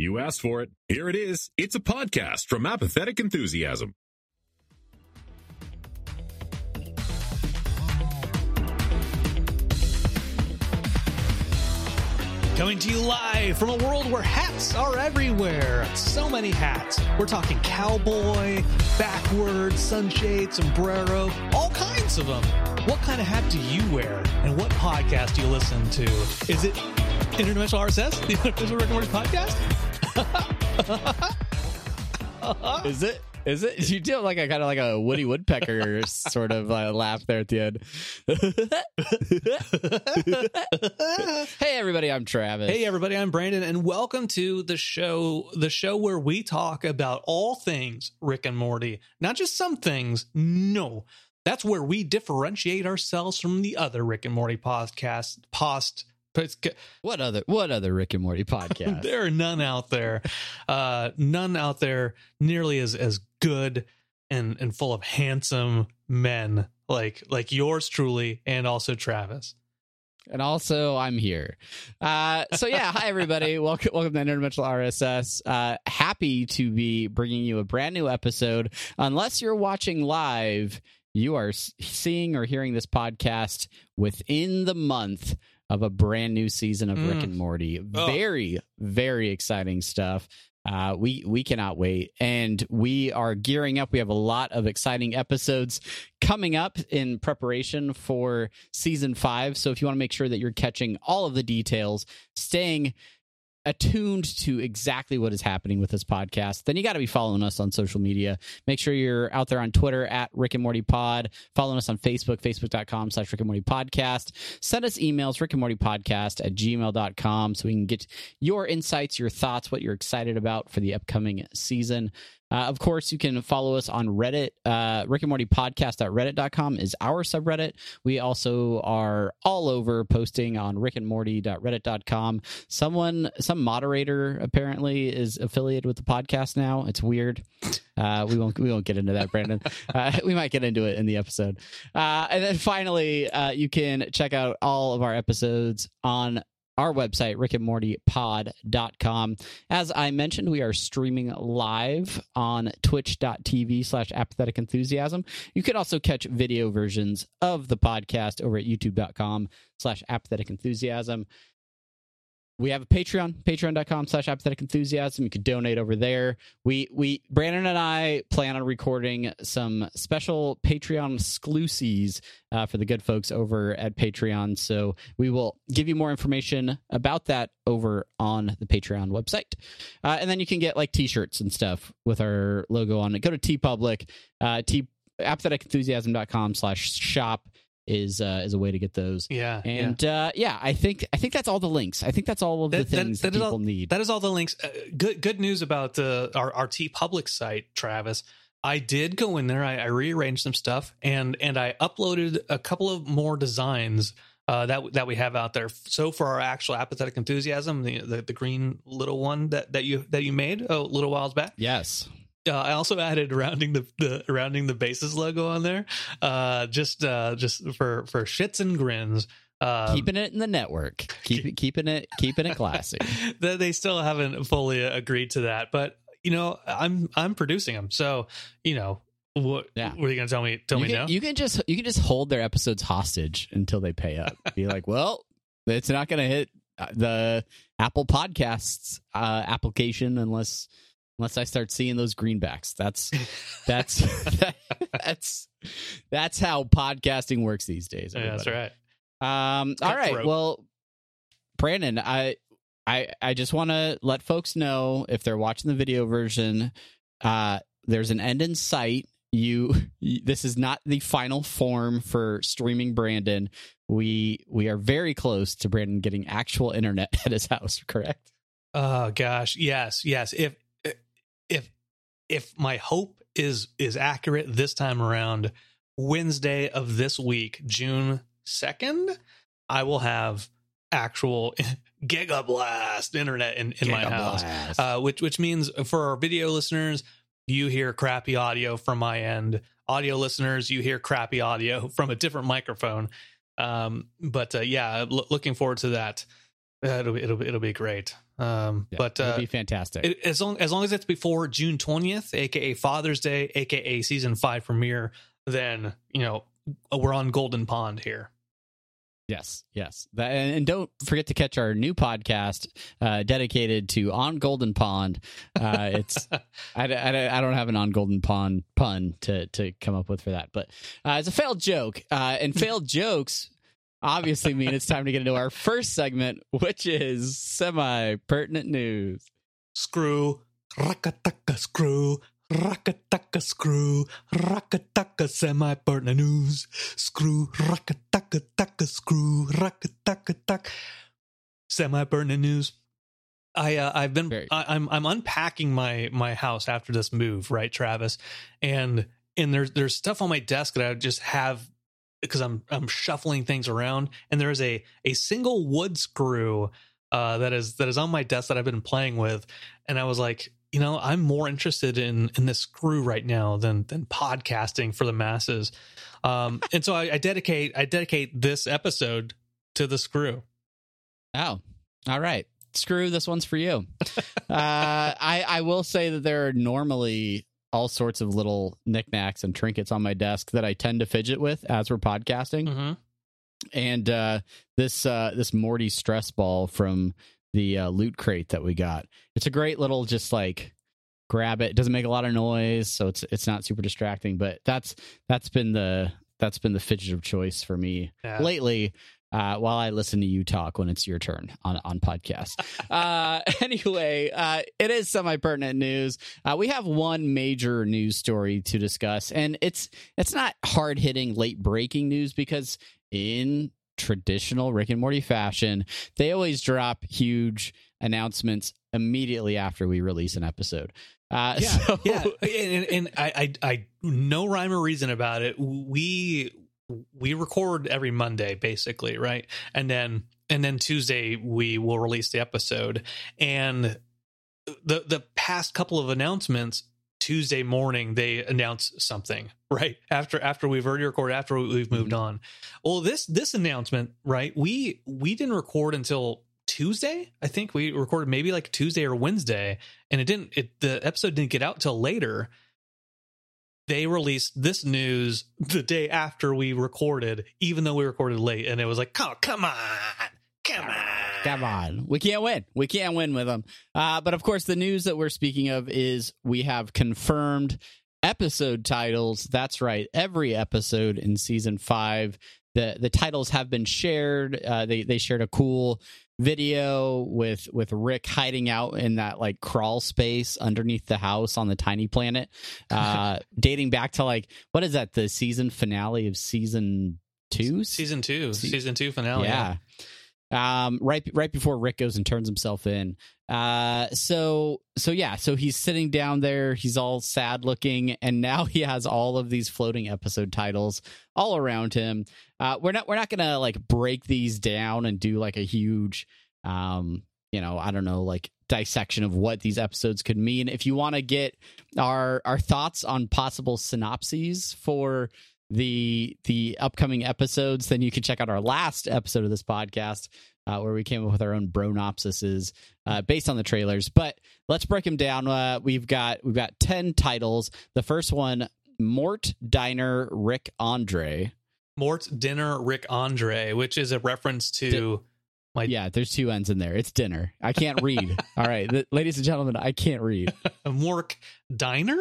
You asked for it. Here it is. It's a podcast from Apathetic Enthusiasm. Coming to you live from a world where hats are everywhere. So many hats. We're talking cowboy, backward, sunshade, sombrero, all kinds of them. What kind of hat do you wear? And what podcast do you listen to? Is it Interdimensional RSS, the official Rick and Morty podcast? Is it? Is it? You do like a kind of like a Woody Woodpecker sort of uh, laugh there at the end. hey, everybody! I'm Travis. Hey, everybody! I'm Brandon, and welcome to the show. The show where we talk about all things Rick and Morty, not just some things. No, that's where we differentiate ourselves from the other Rick and Morty podcast. Post what other what other Rick and Morty podcast? there are none out there, uh, none out there nearly as as good and and full of handsome men like like yours truly and also Travis. And also, I'm here. Uh, so yeah, hi everybody. welcome, welcome to Interdimensional RSS. Uh, happy to be bringing you a brand new episode. Unless you're watching live, you are seeing or hearing this podcast within the month of a brand new season of mm. Rick and Morty. Oh. Very, very exciting stuff. Uh, we we cannot wait, and we are gearing up. We have a lot of exciting episodes coming up in preparation for season five. So if you want to make sure that you're catching all of the details, staying attuned to exactly what is happening with this podcast, then you got to be following us on social media. Make sure you're out there on Twitter at Rick and Morty Pod, following us on Facebook, facebook.com slash Rick and Morty Podcast. Send us emails, Rick and Morty Podcast at gmail.com so we can get your insights, your thoughts, what you're excited about for the upcoming season. Uh, of course, you can follow us on Reddit. Uh, Rick and Morty podcast podcast.reddit.com is our subreddit. We also are all over posting on Rick and rickandmorty.reddit.com. Someone, some moderator apparently is affiliated with the podcast now. It's weird. Uh, we won't we won't get into that, Brandon. Uh, we might get into it in the episode. Uh, and then finally, uh, you can check out all of our episodes on our website, rickandmortypod.com. As I mentioned, we are streaming live on twitch.tv slash apathetic enthusiasm. You can also catch video versions of the podcast over at youtube.com slash apathetic enthusiasm we have a patreon patreon.com slash apathetic enthusiasm. You can donate over there. We we brandon and i plan on recording some special patreon exclusives uh, for the good folks over at patreon. So we will give you more information about that over on the patreon website. Uh, and then you can get like t-shirts and stuff with our logo on it. Go to TeePublic uh, t apatheticenthusiasm.com slash shop is uh, is a way to get those. Yeah, and yeah. Uh, yeah, I think I think that's all the links. I think that's all of the things that, that, that people all, need. That is all the links. Uh, good good news about uh, our our Public site, Travis. I did go in there. I, I, rearranged some stuff and and I uploaded a couple of more designs uh, that that we have out there. So for our actual apathetic enthusiasm, the, the, the green little one that that you that you made a little whiles back. Yes, uh, I also added rounding the, the rounding the bases logo on there, uh, just uh, just for for shits and grins. Um, keeping it in the network, keep keeping it keeping it classy. they still haven't fully agreed to that, but you know, I'm I'm producing them, so you know, what, yeah. what are you gonna tell me? Tell you me can, now. You can just you can just hold their episodes hostage until they pay up. Be like, well, it's not gonna hit uh, the Apple Podcasts uh, application unless unless I start seeing those greenbacks. That's that's that, that's that's how podcasting works these days. Yeah, that's right. Um, all right. Well, Brandon, I I I just want to let folks know if they're watching the video version, uh, there's an end in sight. You, this is not the final form for streaming Brandon. We we are very close to Brandon getting actual internet at his house. Correct? Oh gosh, yes, yes. If if if my hope is is accurate this time around, Wednesday of this week, June second, I will have actual gigablast internet in, in my house. Uh, which which means for our video listeners, you hear crappy audio from my end. Audio listeners, you hear crappy audio from a different microphone. Um, but uh, yeah, l- looking forward to that. Uh, it'll be it'll be it'll be great. Um, Yeah, but it'll uh, be fantastic. it, as long as long as it's before June twentieth, aka Father's Day, aka season five premiere, then you know we're on Golden Pond here. Yes, yes. That, and, and don't forget to catch our new podcast uh, dedicated to On Golden Pond. Uh, it's I, I, I don't have an On Golden Pond pun to to come up with for that, but uh, it's a failed joke. Uh, and failed jokes obviously mean it's time to get into our first segment, which is semi pertinent news. screw, rakataka screw, rakataka screw, rakataka semi pertinent news, screw, rakataka taka screw, rakataka tak. Semi pertinent news. I uh, I've been Very- I, I'm I'm unpacking my my house after this move, right, Travis, and and there's there's stuff on my desk that I just have because I'm I'm shuffling things around, and there's a a single wood screw uh, that is that is on my desk that I've been playing with, and I was like, you know, I'm more interested in in this screw right now than than podcasting for the masses, um, and so I, I dedicate I dedicate this episode to the screw. Oh, all right. Screw this one's for you. uh, I I will say that there are normally all sorts of little knickknacks and trinkets on my desk that I tend to fidget with as we're podcasting. Mm-hmm. And uh, this uh, this Morty stress ball from the uh, loot crate that we got. It's a great little just like grab it. it. Doesn't make a lot of noise, so it's it's not super distracting. But that's that's been the that's been the fidget of choice for me Yeah. lately uh, while I listen to you talk when it's your turn on on podcast. uh, anyway, uh, it is semi pertinent news. Uh, we have one major news story to discuss, and it's it's not hard hitting, late breaking news because in traditional Rick and Morty fashion, they always drop huge announcements immediately after we release an episode. Uh, yeah, so- yeah, and, and I, I, I, no rhyme or reason about it. We, we record every Monday, basically, right? And then, and then Tuesday we will release the episode. And the the past couple of announcements, Tuesday morning they announce something, right? After after we've already recorded, after we've moved mm-hmm. on. Well, this this announcement, right? We we didn't record until Tuesday. I think we recorded maybe like Tuesday or Wednesday, and it didn't. It the episode didn't get out till later. They released this news the day after we recorded, even though we recorded late, and it was like, "Oh, come on, come on, Come on. We can't win. We can't win with them. Uh, but of course, the news that we're speaking of is we have confirmed episode titles. That's right. Every episode in season five, the, the titles have been shared. Uh, they, they shared a cool video with with Rick hiding out in that like crawl space underneath the house on the tiny planet, uh, dating back to like what is that the season finale of season two? Season two, Se- season two finale. yeah. Um, right, right before Rick goes and turns himself in. Uh, so, so yeah, so he's sitting down there. He's all sad looking, and now he has all of these floating episode titles all around him. Uh, we're not, we're not gonna like break these down and do like a huge, um, you know, I don't know, like dissection of what these episodes could mean. If you want to get our our thoughts on possible synopses for the the upcoming episodes, then you can check out our last episode of this podcast uh, where we came up with our own bronopsises uh, based on the trailers. But let's break them down. Uh, we've got we've got ten titles. The first one, Mort Diner Rick Andre. Mort Dinner Rick Andre, which is a reference to my Yeah, there's two ends in there. It's dinner. I can't read. All right, th- ladies and gentlemen, I can't read. Mork Diner.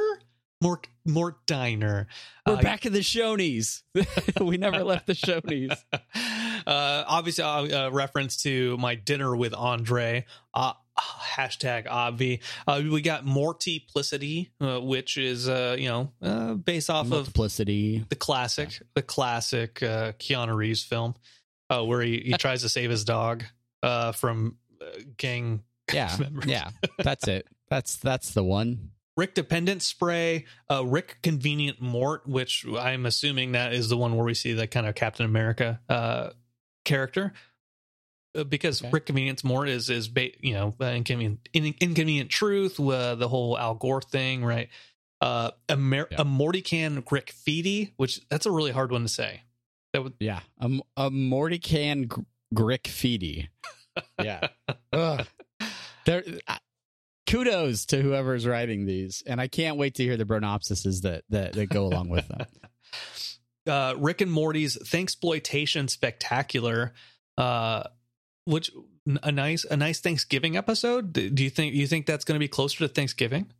Mort Mort Diner. We're Uh, back in the Shoney's. we never left the Shoney's. uh, obviously, uh, uh, reference to my dinner with Andre. Uh, hashtag obvi. Uh, we got Mortyplicity, uh, which is uh, you know uh, based off of Multiplicity. the classic, the classic uh, Keanu Reeves film, uh, where he, he tries to save his dog uh, from uh, gang Yeah, members. yeah, that's it. That's that's the one. Rick Dependent Spray, uh, Rick Convenient Mort, which I'm assuming that is the one where we see that kind of Captain America uh, character. Uh, because Okay. Rick Convenient Mort is is ba- you know uh, inconvenient in, inconvenient truth uh, the whole Al Gore thing right uh Amer- Yeah. a Mortican Rick Feedy which that's a really hard one to say that would Yeah, a, a Mortican Gr- Grick Feedy. yeah. Ugh. There, kudos to whoever's writing these, and I can't wait to hear the bronopsises that that, that go along with them. uh, Rick and Morty's Thanksploitation Spectacular, uh, which a nice a nice Thanksgiving episode. Do you think you think that's going to be closer to Thanksgiving?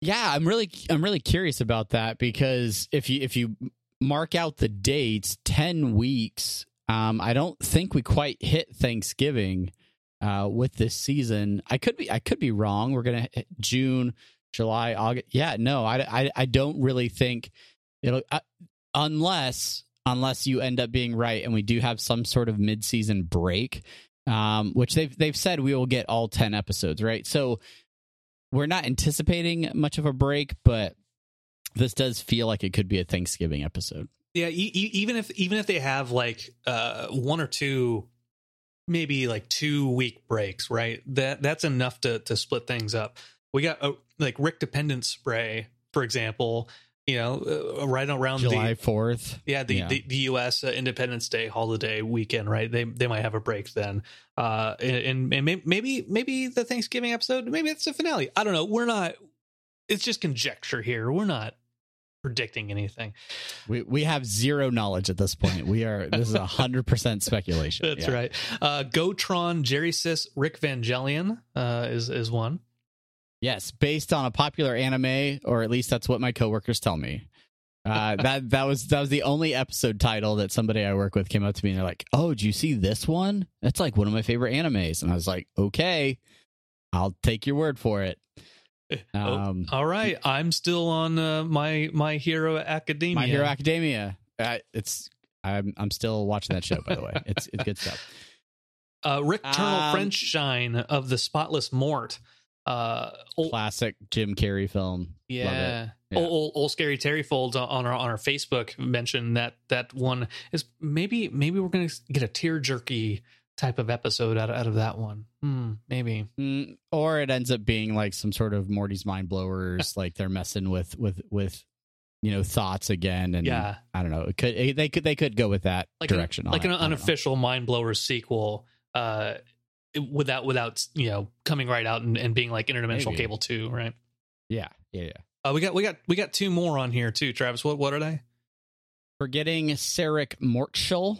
Yeah, I'm really I'm really curious about that because if you if you mark out the dates, ten weeks. Um, I don't think we quite hit Thanksgiving uh, with this season. I could be I could be wrong. We're gonna June, July, August. Yeah, no, I I, I don't really think it'll uh, unless unless you end up being right and we do have some sort of mid season break, um, which they've they've said we will get all ten episodes, right? So we're not anticipating much of a break, but this does feel like it could be a Thanksgiving episode. Yeah, e- even if even if they have like uh, one or two, maybe like two week breaks, right? That that's enough to to split things up. We got uh, like Rick Dependent Spray, for example. You know, uh, right around July fourth. yeah the Yeah. the, the U.S. Uh, Independence Day holiday weekend, right? They they might have a break then, uh, and, and maybe maybe the Thanksgiving episode, maybe it's the finale. I don't know. We're not. It's just conjecture here. We're not predicting anything. We we have zero knowledge at this point. We are this is a hundred percent speculation. That's Yeah. right. Uh, Gotron, Jerry Sis, Rick Vangelion uh, is is one. Yes, based on a popular anime, or at least that's what my coworkers tell me. Uh, that that was that was the only episode title that somebody I work with came up to me and they're like, "Oh, do you see this one? That's like one of my favorite animes." And I was like, "Okay, I'll take your word for it." Um, Oh, all right, I'm still on uh, my My Hero Academia. My Hero Academia. Uh, it's I'm I'm still watching that show by the way. It's it's good stuff. uh, Rick Turtle Um, Friendshine of the Spotless Mort. Uh, old, Classic Jim Carrey film. yeah, Yeah. Old, old, old scary Terry folds on our on our Facebook mentioned that that one is maybe maybe we're gonna get a tear jerky type of episode out of, out of that one. Hmm, maybe. Mm, or it ends up being like some sort of Morty's mind blowers, like they're messing with with with you know thoughts again, and Yeah. I don't know. It could it- they could they could go with that like direction, an, like it. an I don't know. unofficial mind blower sequel uh without without you know coming right out and, and being like interdimensional Maybe. cable 2 right Yeah, yeah, yeah. uh, we got we got we got two more on here too travis what what are they Forgetting Sarick Mortshall.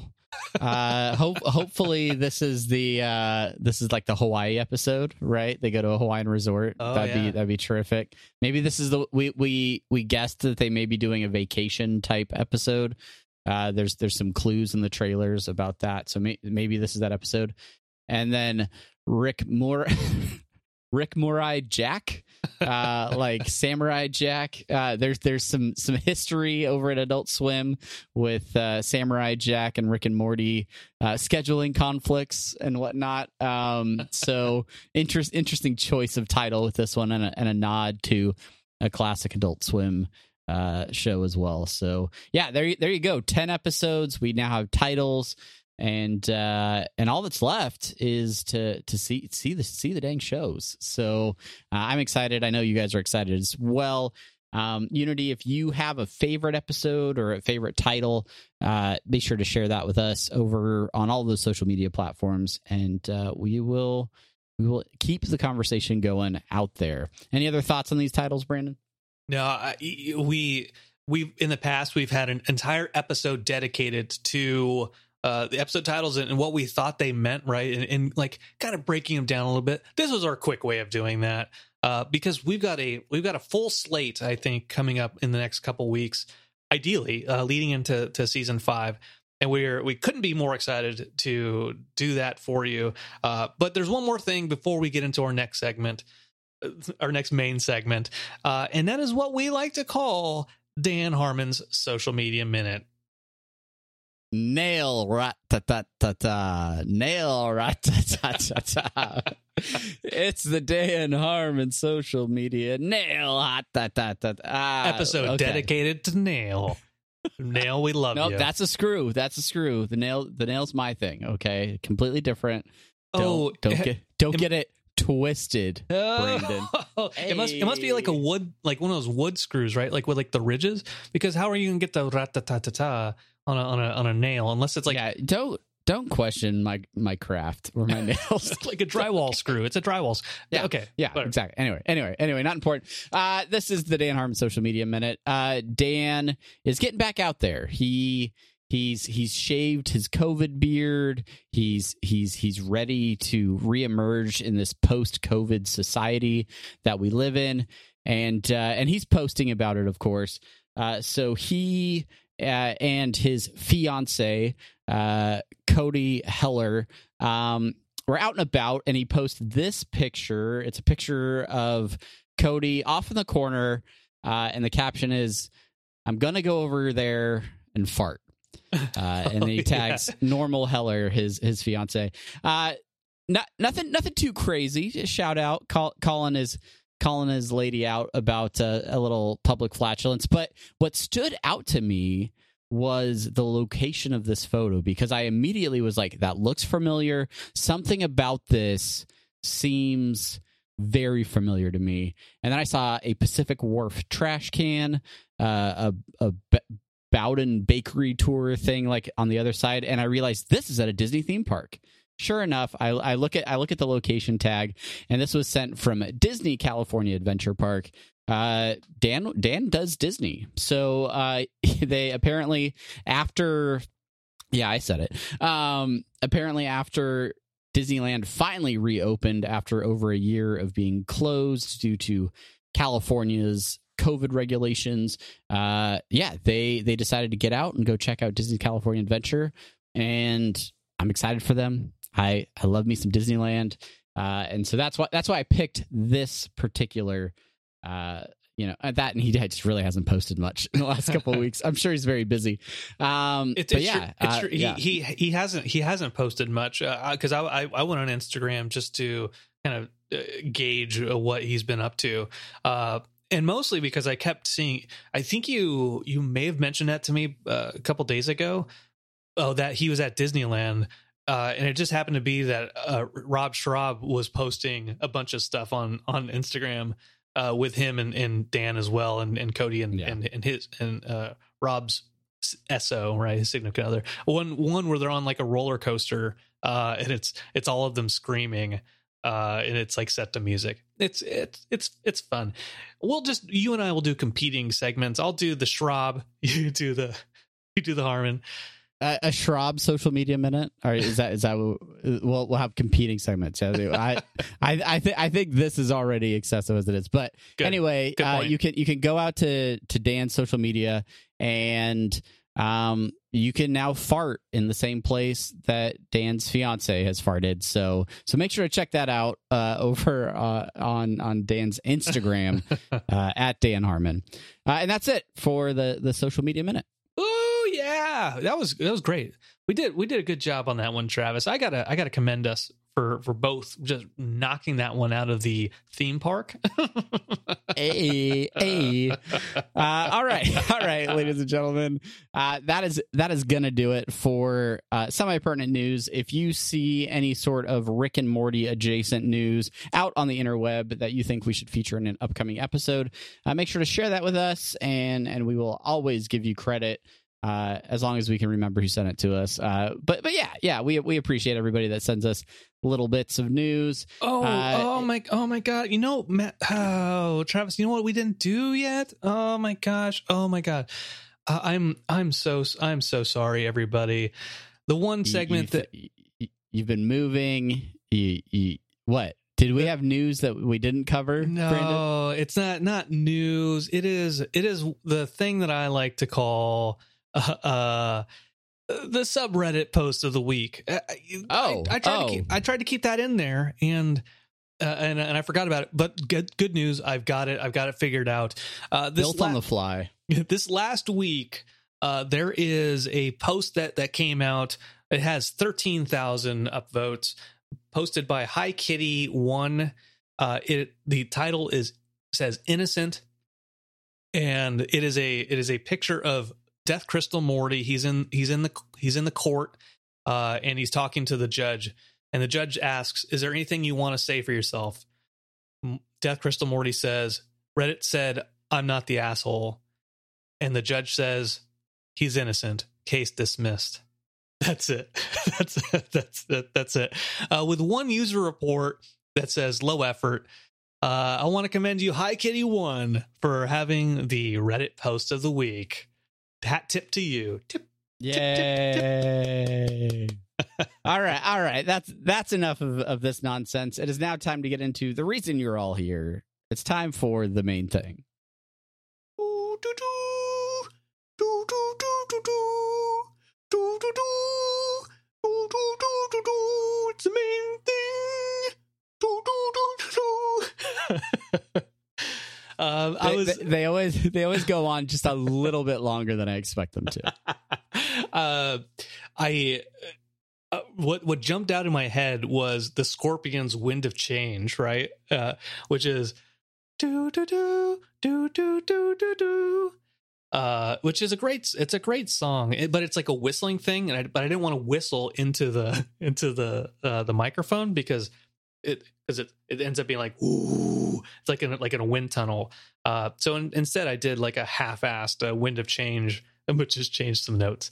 Uh hope hopefully this is the uh this is like the hawaii episode right? They go to a hawaiian resort. Oh, that'd yeah. be that'd be terrific. Maybe this is the we we we guessed that they may be doing a vacation type episode. Uh there's there's some clues in the trailers about that. So may, maybe this is that episode. And then rick moore rick morai jack uh like samurai jack. Uh there's there's some some history over at adult swim with uh samurai jack and rick and morty uh scheduling conflicts and whatnot. Um so interest interesting choice of title with this one and a, and a nod to a classic adult swim uh show as well. So yeah there there you go. 10 episodes. We now have titles and uh and all that's left is to to see see the see the dang shows. So uh, i'm excited. I know you guys are excited as well. Um unity if you have a favorite episode or a favorite title uh be sure to share that with us over on all those social media platforms. And uh we will we will keep the conversation going out there. Any other thoughts on these titles brandon? No I, we we've in the past we've had an entire episode dedicated to uh, the episode titles and, and what we thought they meant, right? And, and like kind of breaking them down a little bit. This was our quick way of doing that uh, because we've got a we've got a full slate, I think, coming up in the next couple weeks, ideally uh, leading into to season five. And we're we couldn't be more excited to do that for you. Uh, but there's one more thing before we get into our next segment, uh, our next main segment, and that is what we like to call Dan Harmon's social media minute. Nail rat ta ta ta ta nail rat ta ta ta ta it's the Dan Harmon social media nail hot ta ta ah, ta ta episode okay. dedicated to Nail. Nail, we love Nope, you. that's a screw. That's a screw. The nail. The nail's my thing. Okay, completely different. Don't, oh, don't get don't am- get it twisted, Oh, Brandon. it must it must be like a wood like one of those wood screws, right? Like with like the ridges. Because how are you gonna get the rat ta ta ta ta on a on a on a nail unless it's like yeah, don't don't question my my craft or my nails. Like a drywall screw. It's a drywall. Yeah. Okay. Yeah, whatever. exactly. Anyway, anyway, anyway, not important. Uh, this is the Dan Harmon social media minute. Uh, Dan is getting back out there. He he's he's shaved his COVID beard. He's he's he's ready to reemerge in this post COVID society that we live in, and uh, and he's posting about it, of course. Uh, so he uh, and his fiance uh, Cody Heller. Um, we're out and about and he posts this picture. It's a picture of cody off in the corner uh, and the caption is i'm gonna go over there and fart. Uh, and he Oh, tags normal heller his his fiance. Uh, not, nothing nothing too crazy. Just shout out. Call, calling his calling his lady out about uh, a little public flatulence but what stood out to me was the location of this photo because I immediately was like, that looks familiar. Something about this seems very familiar to me. And then I saw a Pacific Wharf trash can, uh, a, a B- Boudin bakery tour thing like on the other side, and I realized this is at a Disney theme park. Sure enough, I, I look at I look at the location tag, and this was sent from Disney California Adventure Park. Uh dan dan does disney. So uh they apparently after yeah i said it. Um apparently after disneyland finally reopened after over a year of being closed due to california's covid regulations uh yeah they they decided to get out and go check out disney california adventure and i'm excited for them i i love me some disneyland uh and so that's why that's why i picked this particular uh, you know, uh, that and he just really hasn't posted much in the last couple of weeks. I'm sure he's very busy. Um, It's, but it's yeah, true. It's uh, true. yeah. He, he he hasn't he hasn't posted much because I, I I went on Instagram just to kind of uh, gauge uh, what he's been up to, uh, and mostly because I kept seeing. I think you you may have mentioned that to me uh, a couple days ago. Oh, that he was at Disneyland. Uh, and it just happened to be that uh, Rob Schrab was posting a bunch of stuff on on Instagram uh, with him and, and Dan as well, and, and Cody and, Yeah. and and his and uh, Rob's SO, right, his significant other. One one where they're on like a roller coaster, uh, and it's it's all of them screaming, uh, and it's like set to music. It's it's it's it's fun. We'll just you and I will do competing segments. I'll do the Schrab, you do the you do the Harmon. A, a Schrab social media minute, or is that is that we'll we'll have competing segments? I I I think I think this is already excessive as it is, but Good. anyway, Good uh, you can you can go out to to Dan's social media and um you can now fart in the same place that Dan's fiance has farted. So so make sure to check that out uh, over uh, on on Dan's Instagram uh, at Dan Harmon, uh, and that's it for the the social media minute. Yeah, that was that was great. We did we did a good job on that one, Travis. I gotta I gotta commend us for for both just knocking that one out of the theme park. hey, hey. Uh, all right, all right, ladies and gentlemen. Uh, that is that is gonna do it for uh, semi pertinent news. If you see any sort of Rick and Morty adjacent news out on the interweb that you think we should feature in an upcoming episode, uh, make sure to share that with us, and and we will always give you credit. Uh, as long as we can remember who sent it to us, uh, but but yeah, yeah, we we appreciate everybody that sends us little bits of news. Oh, Uh, oh my, oh my God! You know, Matt, oh, Travis, you know what we didn't do yet? Oh my gosh! Oh my God! Uh, I'm, I'm so, I'm so sorry, everybody. The one segment you've, that you- you've been moving. You, you, what did we have news that we didn't cover? Brandon? no, it's not, not news. It is, it is the thing that I like to call, uh, uh the subreddit post of the week. Uh, I- Oh, I, I tried oh. to keep, I tried to keep that in there, and uh, and and I forgot about it. But good, good news, I've got it. I've got it figured out. Uh, this built la- on the fly. this last week uh, there is a post that that came out it has 13,000 upvotes posted by hi kitty 1 uh it the title is says innocent and it is a it is a picture of death crystal morty he's in he's in the he's in the court uh and he's talking to the judge and the judge asks is there anything you want to say for yourself death crystal morty says reddit said i'm not the asshole and the judge says he's innocent case dismissed That's it. That's that's that, that's it. Uh, with one user report that says low effort. Uh, I want to commend you, Hi Kitty One, for having the Reddit post of the week. Hat tip to you. Tip. Yay! all right, all right. That's that's enough of, of this nonsense. It is now time to get into the reason you're all here. It's time for the main thing. Ooh, doo, doo. Doo, doo, doo, doo, doo. Doo, doo, doo. Doo, doo, doo, doo, doo. It's the main thing. Doo, doo, doo, doo, doo. Um, I They, was they, they always they always go on just a little bit longer than I expect them to. uh, I uh, what what jumped out in my head was the Scorpions' "Wind of Change," right? Uh, which is do do do do do do do do. Uh, which is a great it's a great song it- but it's like a whistling thing and I, but I didn't want to whistle into the into the uh, the microphone because it because it, it ends up being like ooh it's like in like in a wind tunnel uh so in, instead I did like a half-assed uh, wind of change which just changed some notes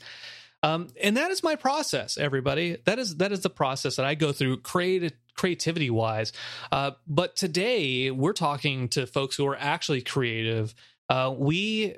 um, and that is my process, everybody. That is that is the process that I go through, creative creativity wise. Uh, but today we're talking to folks who are actually creative. Uh, we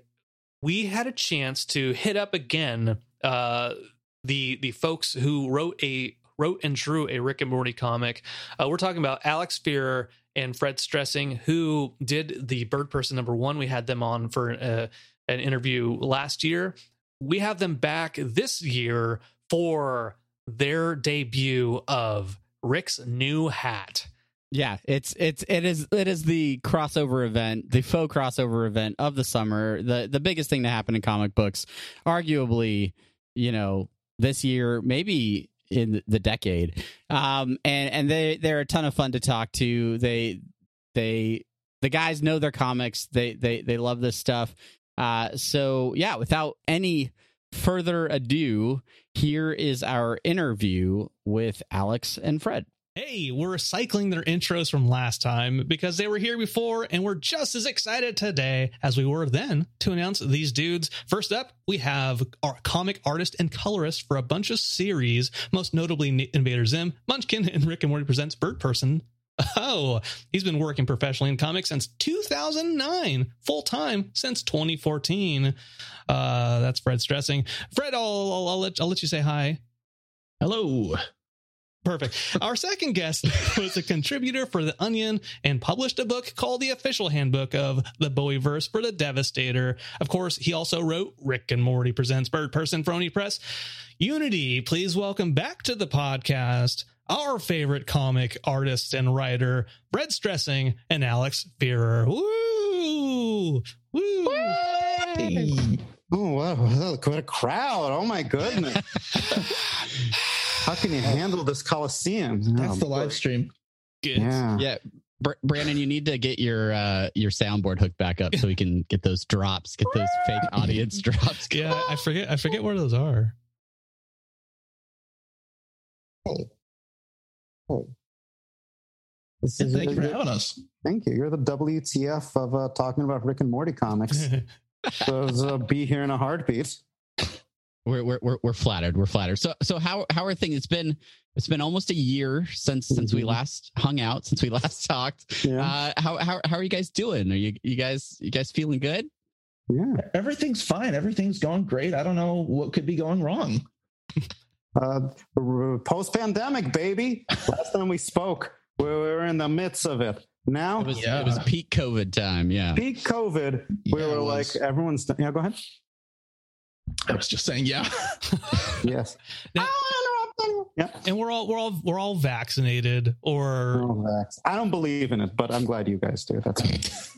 we had a chance to hit up again uh, the the folks who wrote a wrote and drew a Rick and Morty comic. Uh, we're talking about Alex Firer and Fred Stresing, who did the Bird Person number one. We had them on for uh, an interview last year we have them back this year for their debut of Rick's new hat. Yeah, it's it's it is it is the crossover event, the faux crossover event of the summer. The the biggest thing to happen in comic books, arguably, you know, this year, maybe in the decade. Um and and they they're a ton of fun to talk to. They they the guys know their comics. They they they love this stuff. Uh so yeah, without any further ado, here is our interview with Alex and Fred. Hey, we're recycling their intros from last time because they were here before and we're just as excited today as we were then to announce these dudes. First up, we have our comic artist and colorist for a bunch of series, most notably Invader Zim, Munchkin, and Rick and Morty Presents Bird Person. Oh, he's been working professionally in comics since 2009, full time since 2014. Uh, that's Fred Stresing. Fred, I'll, I'll, I'll, let, I'll let you say hi. Hello. Perfect. Our second guest was a contributor for The Onion and published a book called The Official Handbook of the Bowieverse for the Devastator. Of course, he also wrote Rick and Morty Presents Bird Person for Oni Press. Unity, please welcome back to the podcast our favorite comic artist and writer, Fred Stresing and Alex Firer. Woo! Woo! Hey. Oh wow, what a crowd! Oh my goodness. How can you handle this Coliseum? That's Oh, the live stream. Good. Yeah. Yeah, Br- Brandon, you need to get your uh, your soundboard hooked back up so we can get those drops, get those fake audience drops. Yeah, I forget I forget where those are. This And is- thank you for having us. Thank you. You're the WTF of uh, talking about Rick and Morty comics. so uh, be here in a heartbeat. We're, we're we're we're flattered. We're flattered. So so how how are things? It's been it's been almost a year since since we Mhm. last hung out, since we last talked. Yeah. Uh, how how how are you guys doing? Are you you guys you guys feeling good? yeah. Everything's fine. Everything's going great. I don't know what could be going wrong. Uh, Post pandemic, baby. Last time we spoke, we were in the midst of it. Now, It was Yeah. it was peak COVID time. Yeah. peak COVID, we Yeah, were like, everyone's. Yeah, go ahead. I was just saying, yeah. Yes. Now- interrupting. Yeah. and we're all we're all we're all vaccinated or vax. I don't believe in it, but I'm glad you guys do. That's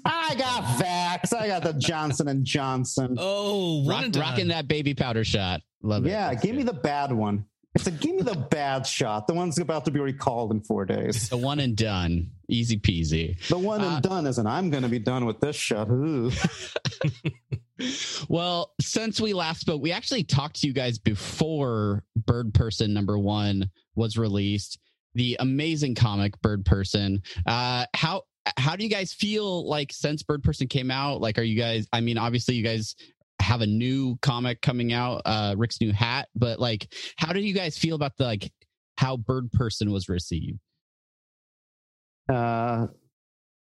I got vax. I got the Johnson and Johnson. oh one Rock, and done. rocking that baby powder shot. Love it. yeah, That's give me the bad one. It's a give me the bad shot. The one's about to be recalled in four days. the one and done. Easy peasy. The one Uh, and done isn't. I'm going to be done with this shot. Well, since we last spoke, we actually talked to you guys before Bird Person number one was released. The amazing comic Bird Person. Uh, how how do you guys feel like since Bird Person came out? Like, are you guys? I mean, obviously, you guys have a new comic coming out, uh, Rick's new hat. But like, how do you guys feel about the like how Bird Person was received? Uh,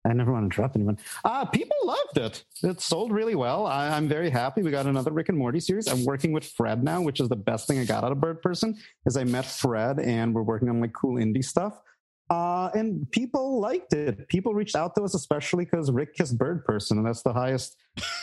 I never want to interrupt anyone. Uh, people loved it. It sold really well. I, I'm very happy. We got another Rick and Morty series. I'm working with Fred now, which is the best thing I got out of Bird Person. Is I met Fred and we're working on like cool indie stuff. Uh, and people liked it. People reached out to us, especially because Rick kissed Bird Person, and that's the highest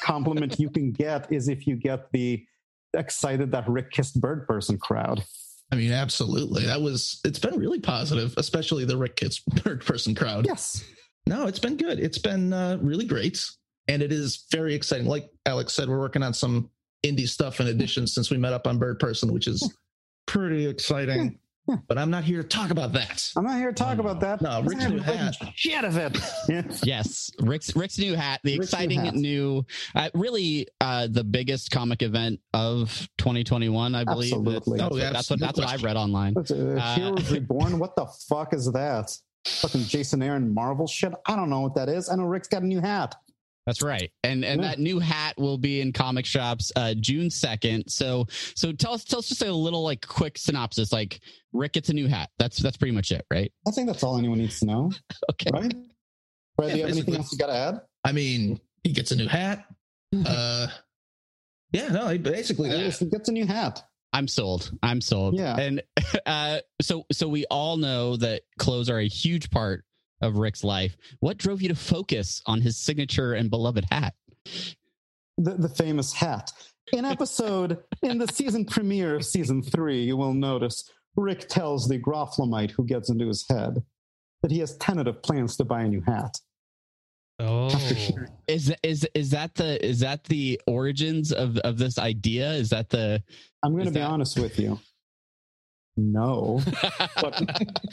compliment you can get. Is if you get the excited that Rick kissed Bird Person crowd. I mean, absolutely. That was. It's been really positive, especially the Rick Kids Bird Person crowd. Yes. No, it's been good. It's been uh, really great, and it is very exciting. Like Alex said, we're working on some indie stuff in addition since we met up on Bird Person, which is pretty exciting. Yeah. But I'm not here to talk about that. I'm not here to talk about that. No, Rick's new hat. Shit of it. Yeah. Yes, Rick's Rick's new hat, the Rick's exciting hat. new, uh, really uh, the biggest comic event of 2021, I believe. Absolutely. That's, Oh, what, that's what that's what I've read online. What's Uh, Heroes Reborn? What the fuck is that? Fucking Jason Aaron Marvel shit? I don't know what that is. I know Rick's got a new hat. That's right, and and Yeah. that new hat will be in comic shops uh, June 2nd. So so tell us tell us just a little like quick synopsis. Like Rick gets a new hat. That's that's pretty much it, right? I think that's all anyone needs to know, Okay. right? Brad, do you have anything else you got to add? I mean, he gets a new hat. Uh, yeah, no, he- basically that. He gets a new hat. I'm sold. I'm sold. Yeah. And uh, so so we all know that clothes are a huge part of Rick's life. What drove you to focus on his signature and beloved hat? The, the famous hat. In episode, in the season premiere of season three, you will notice Rick tells the Gromflomite who gets into his head that he has tentative plans to buy a new hat. Oh, Is is is that the is that the origins of of this idea? Is that the I'm going to be that- honest with you. No. but,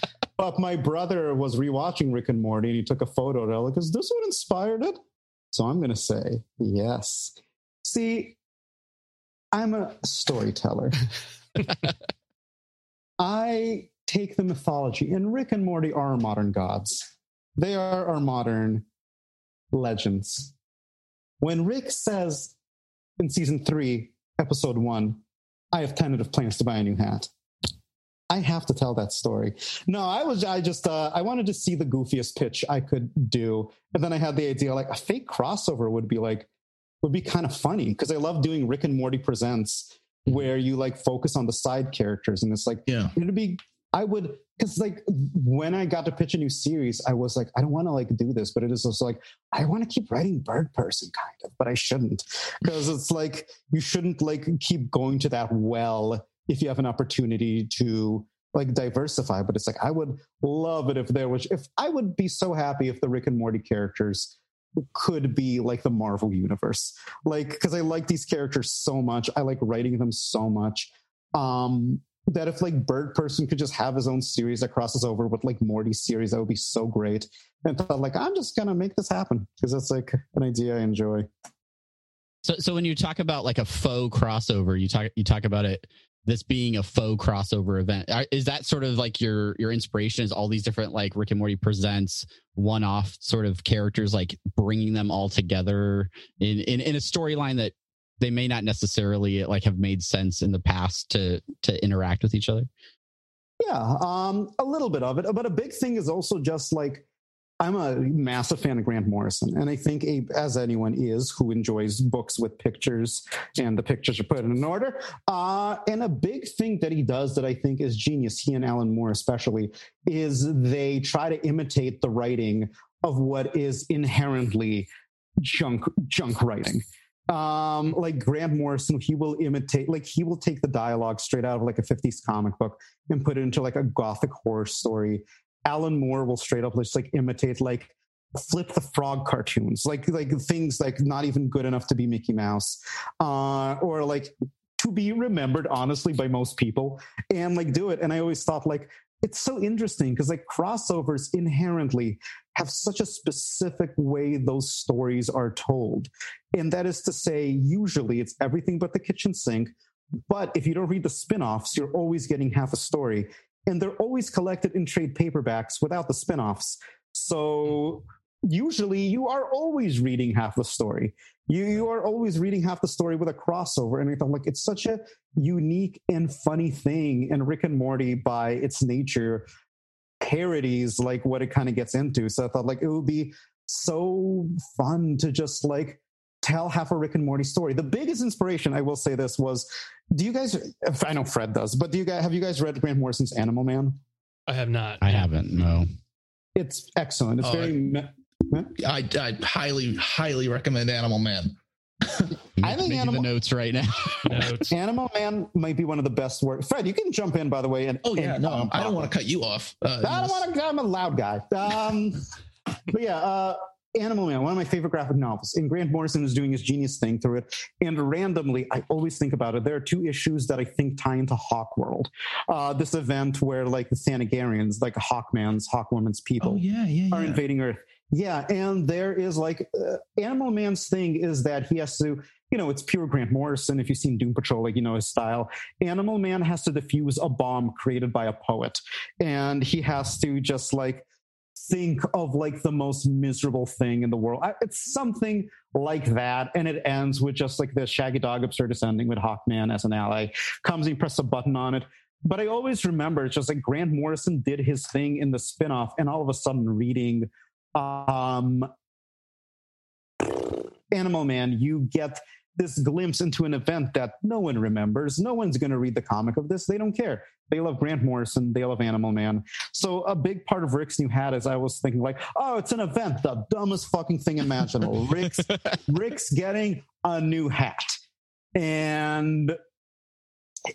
but my brother was rewatching Rick and Morty and he took a photo. And I'm like, is this what inspired it? So I'm going to say yes. See, I'm a storyteller. I take the mythology, and Rick and Morty are modern gods. They are our modern legends. When Rick says in season three, episode one, I have tentative plans to buy a new hat. I have to tell that story. No, I was I just uh, I wanted to see the goofiest pitch I could do, and then I had the idea like a fake crossover would be like would be kind of funny because I love doing Rick and Morty presents where you like focus on the side characters, and it's like Yeah. it'd be I would because like when I got to pitch a new series, I was like, I don't want to like do this, but it is also like I want to keep writing Bird Person kind of, but I shouldn't because it's like you shouldn't like keep going to that well if you have an opportunity to like diversify. But it's like I would love it if there was if I would be so happy if the Rick and Morty characters could be like the Marvel universe. Like because I like these characters so much. I like writing them so much. Um that if like Bird Person could just have his own series that crosses over with like Morty's series, that would be so great. And thought like I'm just gonna make this happen because that's like an idea I enjoy. so so when you talk about like a faux crossover, you talk you talk about it this being a faux crossover event. Is that sort of like your your inspiration? Is all these different like Rick and Morty presents one off sort of characters, like bringing them all together in in, in a storyline that they may not necessarily like have made sense in the past to to interact with each other. Yeah, um, a little bit of it, but a big thing is also just like I'm a massive fan of Grant Morrison, and I think a, as anyone is who enjoys books with pictures and the pictures are put in an order. Uh, and a big thing that he does that I think is genius, he and Alan Moore especially, is they try to imitate the writing of what is inherently junk junk writing um like grant morrison he will imitate like he will take the dialogue straight out of like a 50s comic book and put it into like a gothic horror story. Alan moore will straight up just like imitate like flip the frog cartoons like like things like not even good enough to be mickey mouse uh or like to be remembered honestly by most people and like do it. And i always thought like it's so interesting because like crossovers inherently have such a specific way those stories are told and that is to say, usually it's everything but the kitchen sink. But if you don't read the spin offs, you're always getting half a story. And they're always collected in trade paperbacks without the spin offs. So usually you are always reading half the story. You you are always reading half the story with a crossover, and I thought like it's such a unique and funny thing. And Rick and Morty, by its nature, parodies like what it kind of gets into. So I thought like it would be so fun to just like tell half a Rick and Morty story. The biggest inspiration, I will say this, was do you guys? I know Fred does, but do you guys have you guys read Grant Morrison's Animal Man? I have not. I haven't. No. It's excellent. It's Oh, very. me- I, I highly, highly recommend Animal Man. I think Making Animal- the notes right now. Notes. Animal Man might be one of the best works. Fred, you can jump in by the way. And Oh yeah, and- no, I don't want to cut you off. Uh, I don't want to. I'm a loud guy. Um, but yeah, uh, Animal Man, one of my favorite graphic novels. And Grant Morrison is doing his genius thing through it. And randomly, I always think about it. There are two issues that I think tie into Hawkworld. Uh, this event where like the Thanagarians, like Hawkman's, Hawkwoman's people, Oh yeah, yeah, are invading Earth. Yeah, and there is like uh, Animal Man's thing is that he has to, you know, it's pure Grant Morrison. If you've seen Doom Patrol, like you know his style. Animal Man has to defuse a bomb created by a poet, and he has to just like think of like the most miserable thing in the world. I, it's something like that, and it ends with just like the Shaggy Dog absurdist ending with Hawkman as an ally. Comes and press a button on it. But I always remember it's just like Grant Morrison did his thing in the spinoff, and all of a sudden reading um, Animal Man, you get this glimpse into an event that no one remembers. No one's going to read the comic of this. They don't care. They love Grant Morrison. They love Animal Man. So a big part of Rick's new hat is I was thinking like, oh, it's an event, the dumbest fucking thing imaginable. Rick's Rick's getting a new hat, and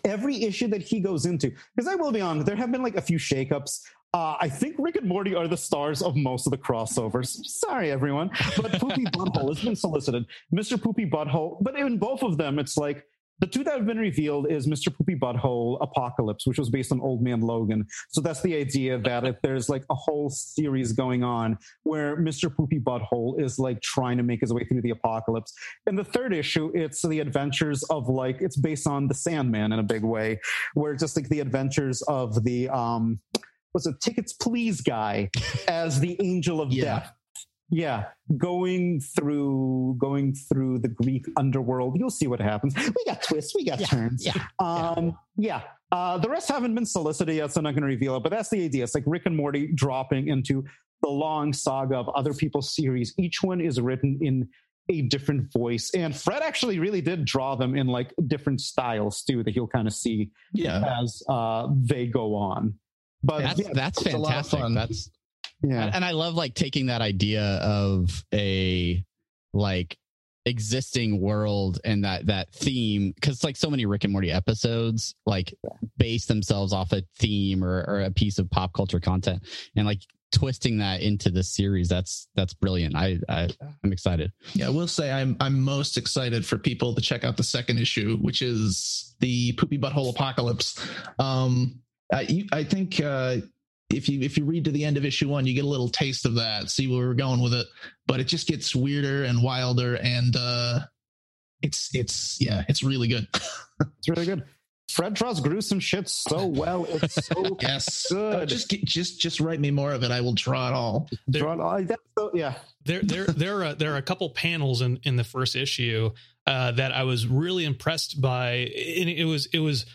every issue that he goes into, because I will be honest, there have been like a few shakeups. Uh, I think Rick and Morty are the stars of most of the crossovers. Sorry, everyone, but Poopy Butthole has been solicited. Mr. Poopy Butthole, but in both of them, it's like the two that have been revealed is Mr. Poopy Butthole Apocalypse, which was based on Old Man Logan. So that's the idea that if there's like a whole series going on where Mr. Poopy Butthole is like trying to make his way through the apocalypse. And the third issue, it's the adventures of like it's based on the Sandman in a big way, where it's just like the adventures of the um what's a tickets please guy as the angel of Yeah. death. Yeah, going through going through the Greek underworld. You'll see what happens. We got twists, we got turns. yeah, Um, yeah. Uh, the rest haven't been solicited yet, so I'm not going to reveal it. But that's the idea. It's like Rick and Morty dropping into the long saga of other people's series. Each one is written in a different voice, and Fred actually really did draw them in like different styles too that you'll kind of see yeah. as uh, they go on. But That's yeah, that's it's a lot of fantastic. fun. That's yeah. and I love like taking that idea of a like existing world and that that theme because like so many Rick and Morty episodes like base themselves off a theme or, or a piece of pop culture content and like twisting that into the series that's that's brilliant I, I i'm excited Yeah, I will say I'm I'm most excited for people to check out the second issue, which is the Poopy Butthole Apocalypse. Um, I, you, I think uh, if you if you read to the end of issue one, you get a little taste of that, see where we're going with it. But it just gets weirder and wilder, and uh, it's it's yeah, it's really good. It's really good. Fred draws gruesome shit so well. It's so yes, Good. Uh, just get, just just write me more of it. I will draw it all. There- drawn. Oh, that's so, yeah. there there there are there are a couple panels in in the first issue uh, that I was really impressed by, and it was it was.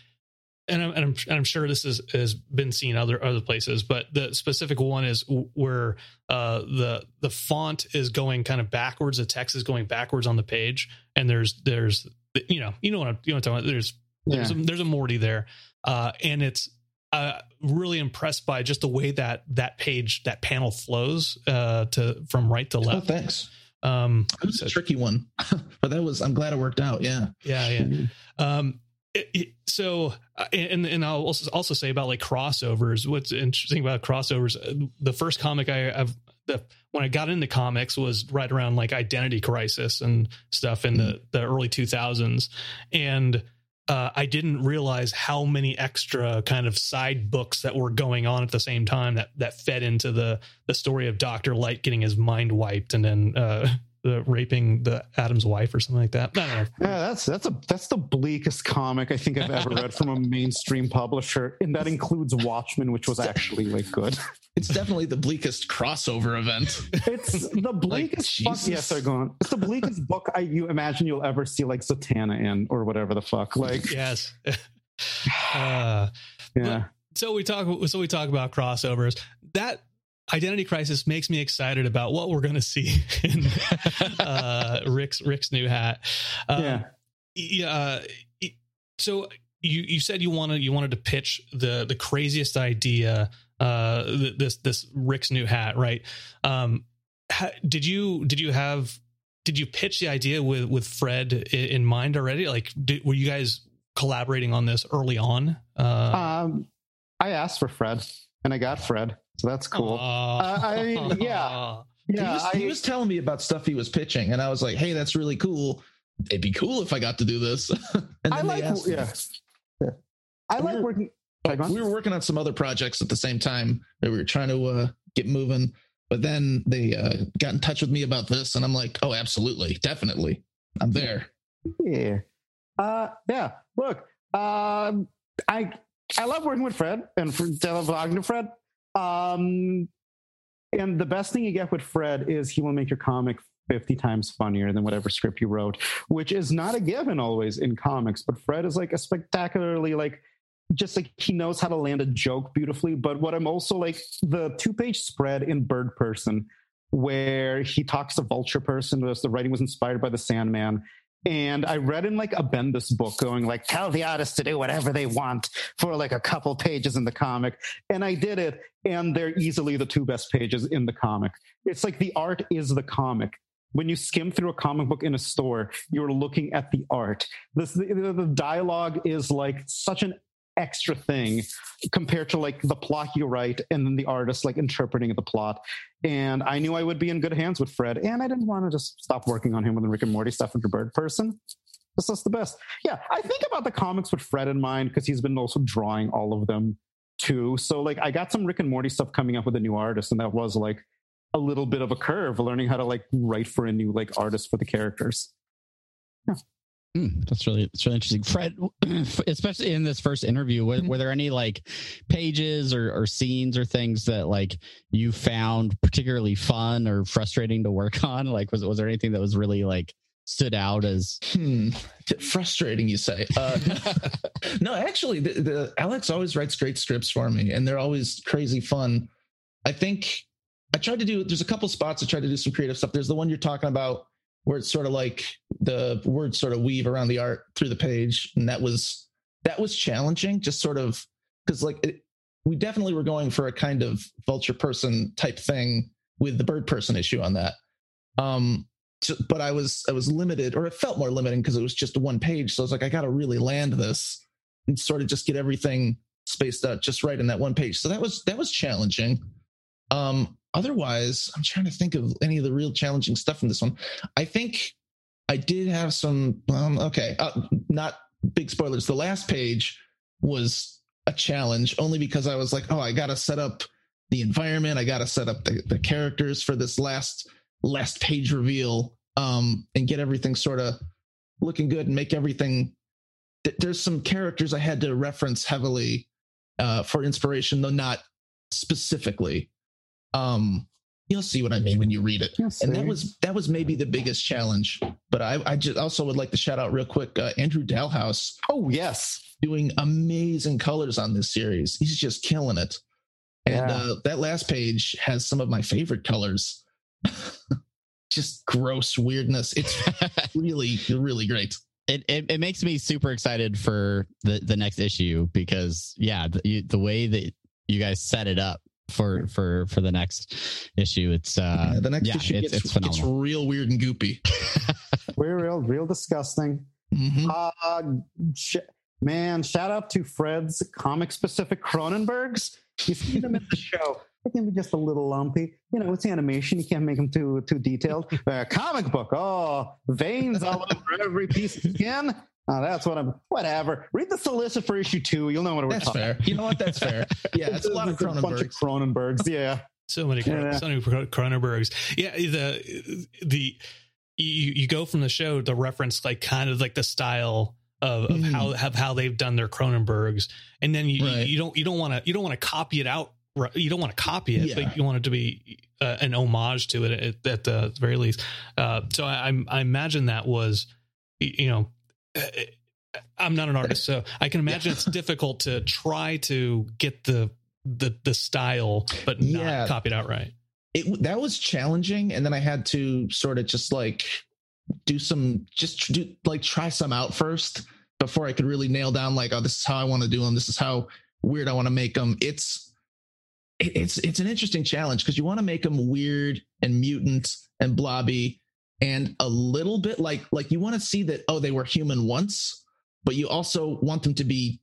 And I'm, and I'm and I'm sure this is, has been seen other other places, but the specific one is where uh, the the font is going kind of backwards. The text is going backwards on the page, and there's there's you know you know what I'm, you know what I'm talking about. There's there's a, there's a Morty there, uh, and it's uh, really impressed by just the way that that page that panel flows uh, to from right to Oh, left. thanks. Um, It was a tricky one, but that was I'm glad it worked out. Yeah. yeah, yeah. Um, so, uh, and and I'll also say about like crossovers. What's interesting about crossovers? uh, The first comic I, I've the when I got into comics was right around like Identity Crisis and stuff in the the early two thousands, and uh, I didn't realize how many extra kind of side books that were going on at the same time that that fed into the the story of Doctor Light getting his mind wiped and then uh, the raping the Atom's wife or something like that. I don't know. Yeah, that's that's a that's the bleakest comic I think I've ever read from a mainstream publisher, and that includes Watchmen, which was actually like good. It's definitely the bleakest crossover event. It's the bleakest fuck. Yes, they're going. It's the bleakest book I you imagine you'll ever see like Satana in or whatever the fuck. Like, Yes. uh, yeah, so we talk so we talk about crossovers that identity crisis makes me excited about what we're going to see in uh rick's rick's new hat. Um, yeah. yeah uh, so you you said you wanted you wanted to pitch the the craziest idea uh th- this this rick's new hat right? Um ha, did you did you have did you pitch the idea with with fred in mind already? Like did, were you guys collaborating on this early on? Uh Um, I asked for Fred, and I got Fred, so that's cool. Uh, I- yeah. he, Yeah, was, I, he was telling me about stuff he was pitching, and I was like, "Hey, that's really cool. It'd be cool if I got to do this." and I then they like, yeah, yeah. I like We're- working. Sorry, we were working on some other projects at the same time that we were trying to uh, get moving. But then they uh, got in touch with me about this, and I'm like, "Oh, absolutely, definitely, I'm there." Yeah. Uh, yeah. Look, um, I I love working with Fred and for talking to Fred. Um, and the best thing you get with Fred is he will make your comic 50 times funnier than whatever script you wrote, which is not a given always in comics. But Fred is like a spectacularly like just like he knows how to land a joke beautifully. But what I'm also like the two page spread in Bird Person where he talks to Vulture Person, the writing was inspired by the Sandman. And I read in like a Bendis book going like, tell the artist to do whatever they want for like a couple pages in the comic. And I did it. And they're easily the two best pages in the comic. It's like the art is the comic. When you skim through a comic book in a store, you're looking at the art. This, the, the dialogue is like such an extra thing compared to like the plot you write and then the artist like interpreting the plot. And I knew I would be in good hands with Fred, and I didn't want to just stop working on him with the Rick and Morty stuff under Bird Person. This is the best. Yeah, I think about the comics with Fred in mind because he's been also drawing all of them too. So like I got some Rick and Morty stuff coming up with a new artist, and that was like a little bit of a curve, learning how to like write for a new like artist for the characters. Hmm, that's really that's really interesting, Fred. Especially in this first interview, were, Mhm. were there any like pages or, or scenes or things that like you found particularly fun or frustrating to work on? Like, was was there anything that was really like stood out as? Hmm. Frustrating, you say? Uh, no, actually, the, the Alex always writes great scripts for me, and they're always crazy fun. I think I tried to do. There's a couple spots I tried to do some creative stuff. There's the one you're talking about where it's sort of like the words sort of weave around the art through the page, and that was that was challenging. Just sort of because like it, we definitely were going for a kind of vulture person type thing with the bird person issue on that. Um, so- but I was I was limited, or it felt more limiting because it was just one page. So I was like, I got to really land this and sort of just get everything spaced out just right in that one page. So that was that was challenging. Um, otherwise, I'm trying to think of any of the real challenging stuff in this one. I think I did have some. Um, okay, uh, not big spoilers. The last page was a challenge only because I was like, oh, I got to set up the environment. I got to set up the, the characters for this last last page reveal um, and get everything sort of looking good and make everything. th- There's some characters I had to reference heavily uh, for inspiration, though not specifically. Um, you'll see what I mean when you read it. And that was that was maybe the biggest challenge. But I, I just also would like to shout out real quick uh, Andrew Dalhouse Oh yes, doing amazing colors on this series. He's just killing it. And Yeah. uh, that last page has some of my favorite colors. just gross weirdness. It's really, really great. It, it it makes me super excited for the the next issue because yeah, the, you, the way that you guys set it up for for for the next issue, it's uh Yeah, the next yeah, issue it's, gets, it's gets phenomenal. real weird and goopy. we're real, real disgusting. Mhm. Uh, sh- man, shout out to Fred's comic specific Cronenbergs. You see them in the show. They can be just a little lumpy. You know, it's animation. You can't make them too too detailed. Uh, comic book. Oh, veins all over every piece of skin. Oh, that's what I'm. Whatever. Read the solicit for issue two. You'll know what we're That's talking. fair. You know what? That's fair. Yeah, it's a lot of It's a bunch of Cronenberg. Cronenbergs. Yeah. So many, Yeah. so many Cron- Cronenbergs. Yeah, the the you you go from the show to reference like kind of like the style of, of Mhm. how of how they've done their Cronenbergs, and then you Right. you don't you don't want to you don't want to copy it out. You don't want to copy it, Yeah. but you want it to be uh, an homage to it at, at the very least. Uh, so I, I'm- I imagine that was, you know, I'm not an artist, so I can imagine it's difficult to try to get the the the style, but not Yeah. copy it outright. it that was challenging and then i had to sort of just like do some just do like try some out first before i could really nail down like oh this is how i want to do them this is how weird i want to make them it's it's it's an interesting challenge because you want to make them weird and mutant and blobby and a little bit like like you want to see that oh they were human once but you also want them to be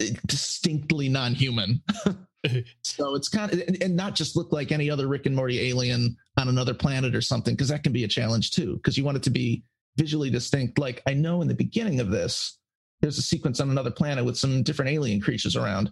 eh, distinctly non-human so it's kind of and, and not just look like any other Rick and Morty alien on another planet or something, because that can be a challenge too. Because you want it to be visually distinct. Like I know in the beginning of this, there's a sequence on another planet with some different alien creatures around.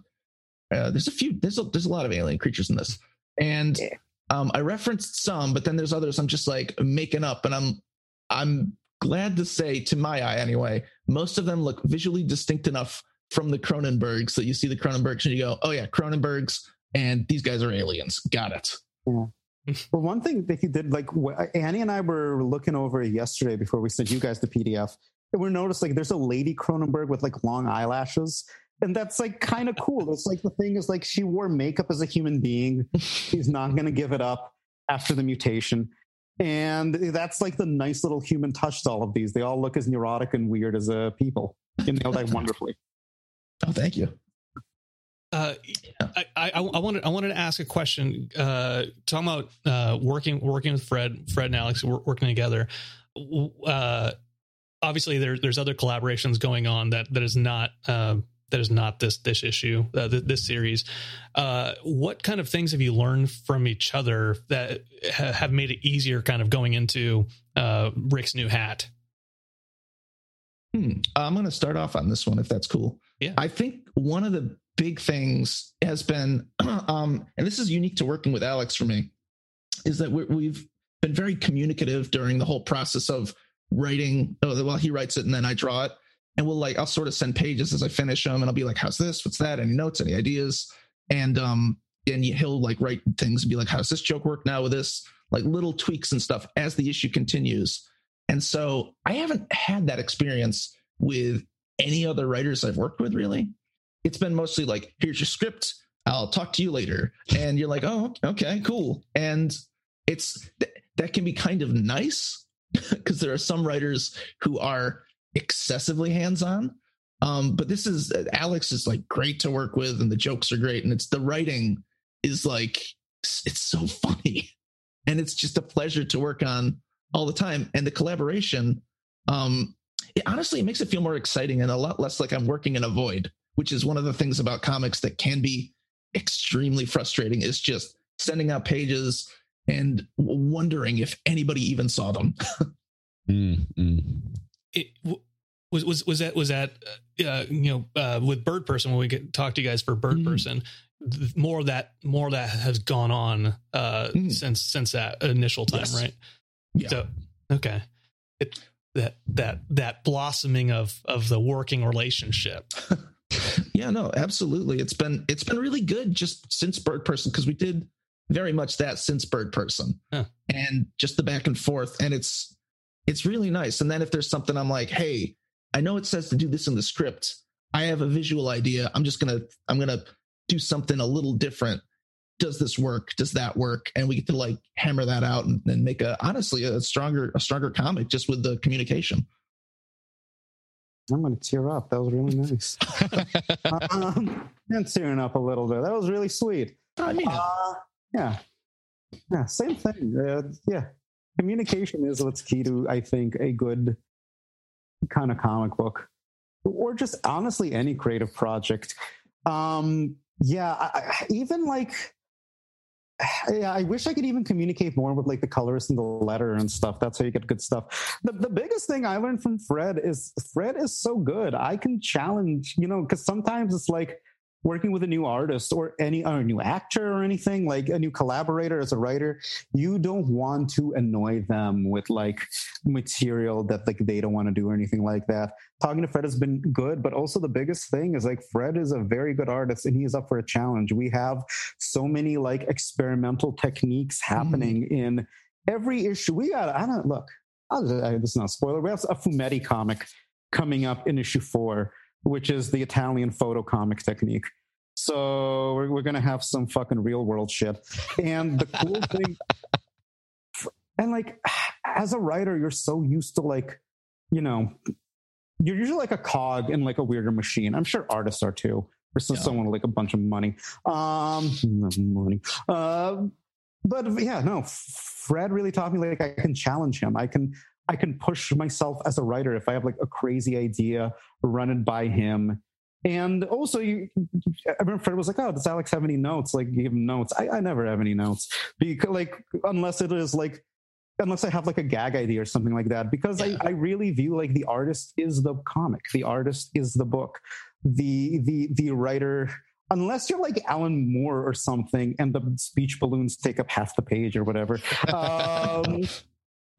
Uh, there's a few. There's a, there's a lot of alien creatures in this, and Yeah. Um, I referenced some, but then there's others I'm just like making up, and I'm I'm glad to say, to my eye anyway, most of them look visually distinct enough from the Cronenbergs that you see the Cronenbergs and you go, oh yeah, Cronenbergs, and these guys are aliens. Got it. Well, one thing that he did, like Annie and I were looking over yesterday before we sent you guys the PDF, and we noticed like there's a lady Cronenberg with like long eyelashes. And that's like kind of cool. It's like the thing is like she wore makeup as a human being. She's not going to give it up after the mutation. And that's like the nice little human touch to all of these. They all look as neurotic and weird as uh, people. You nailed that wonderfully. Oh, thank you. Uh, I, I, I wanted I wanted to ask a question. Uh, talking about uh, working working with Fred, Fred and Alex working together. Uh, obviously, there, there's other collaborations going on that that is not uh, that is not this this issue uh, th- this series. Uh, what kind of things have you learned from each other that ha- have made it easier, kind of going into uh, Rick's new hat? Hmm. I'm going to start off on this one if that's cool. Yeah. I think one of the big things has been, um, and this is unique to working with Alex for me, is that we we've been very communicative during the whole process of writing. Oh, well, he writes it and then I draw it. And we'll like, I'll sort of send pages as I finish them and I'll be like, how's this? What's that? Any notes, any ideas? And, um, and he'll like write things and be like, how's this joke work now with this? Like little tweaks and stuff as the issue continues. And so I haven't had that experience with any other writers I've worked with, really. It's been mostly like, here's your script. I'll talk to you later. And you're like, oh, okay, cool. And it's th- that can be kind of nice because there are some writers who are excessively hands on. Um, but this is Alex is like great to work with, and the jokes are great, and it's the writing is like it's so funny, and it's just a pleasure to work on all the time. And the collaboration, um, it, honestly, it makes it feel more exciting and a lot less like I'm working in a void, which is one of the things about comics that can be extremely frustrating. Is just sending out pages and wondering if anybody even saw them. Mm, mm. It was was was that was that uh, you know uh, with bird person when we get talk to you guys for bird Mhm. person th- more of that more of that has gone on uh Mm. since since that initial time Yes. right Yeah. so okay it that that that blossoming of of the working relationship yeah no absolutely it's been it's been really good just since bird person because we did very much that since bird person Huh. and just the back and forth and it's it's really nice and then if there's something i'm like hey i know it says to do this in the script i have a visual idea i'm just gonna i'm gonna do something a little different does this work does that work and we get to like hammer that out and, and make a honestly a stronger a stronger comic just with the communication I'm going to tear up. That was really nice. um, I'm tearing up a little bit. That was really sweet. i mean Uh, yeah. Yeah, same thing. Uh, yeah. Communication is what's key to, I think, a good kind of comic book or just honestly any creative project. Um, yeah, I, even like, yeah, I wish I could even communicate more with like the colorist and the letter and stuff. That's how you get good stuff. The, the biggest thing I learned from Fred is Fred is so good. I can challenge, you know, because sometimes it's like, working with a new artist or any or a new actor or anything like a new collaborator as a writer you don't want to annoy them with like material that like they don't want to do or anything like that. Talking to fred has been good but also the biggest thing is like fred is a very good artist and he's up for a challenge. We have so many like experimental techniques happening mm. in every issue. We got i don't look I'll, this is not a spoiler we have a fumetti comic coming up in issue four which is the Italian photo comic technique. So we're, we're going to have some fucking real world shit. And the cool thing, and like as a writer, you're so used to like, you know, you're usually like a cog in like a weirder machine. I'm sure artists are too. Or yeah. someone with like a bunch of money. Um, money. Uh, but yeah, no, Fred really taught me like I can challenge him. I can I can push myself as a writer if I have like a crazy idea, run it by him. And also, you, I remember Fred was like, "Oh, does Alex have any notes? Like, give him notes." I, I never have any notes because, like, unless it is like, unless I have like a gag idea or something like that. Because yeah. I, I really view like the artist is the comic, the artist is the book, the the the writer unless you're like Alan Moore or something, and the speech balloons take up half the page or whatever. Um,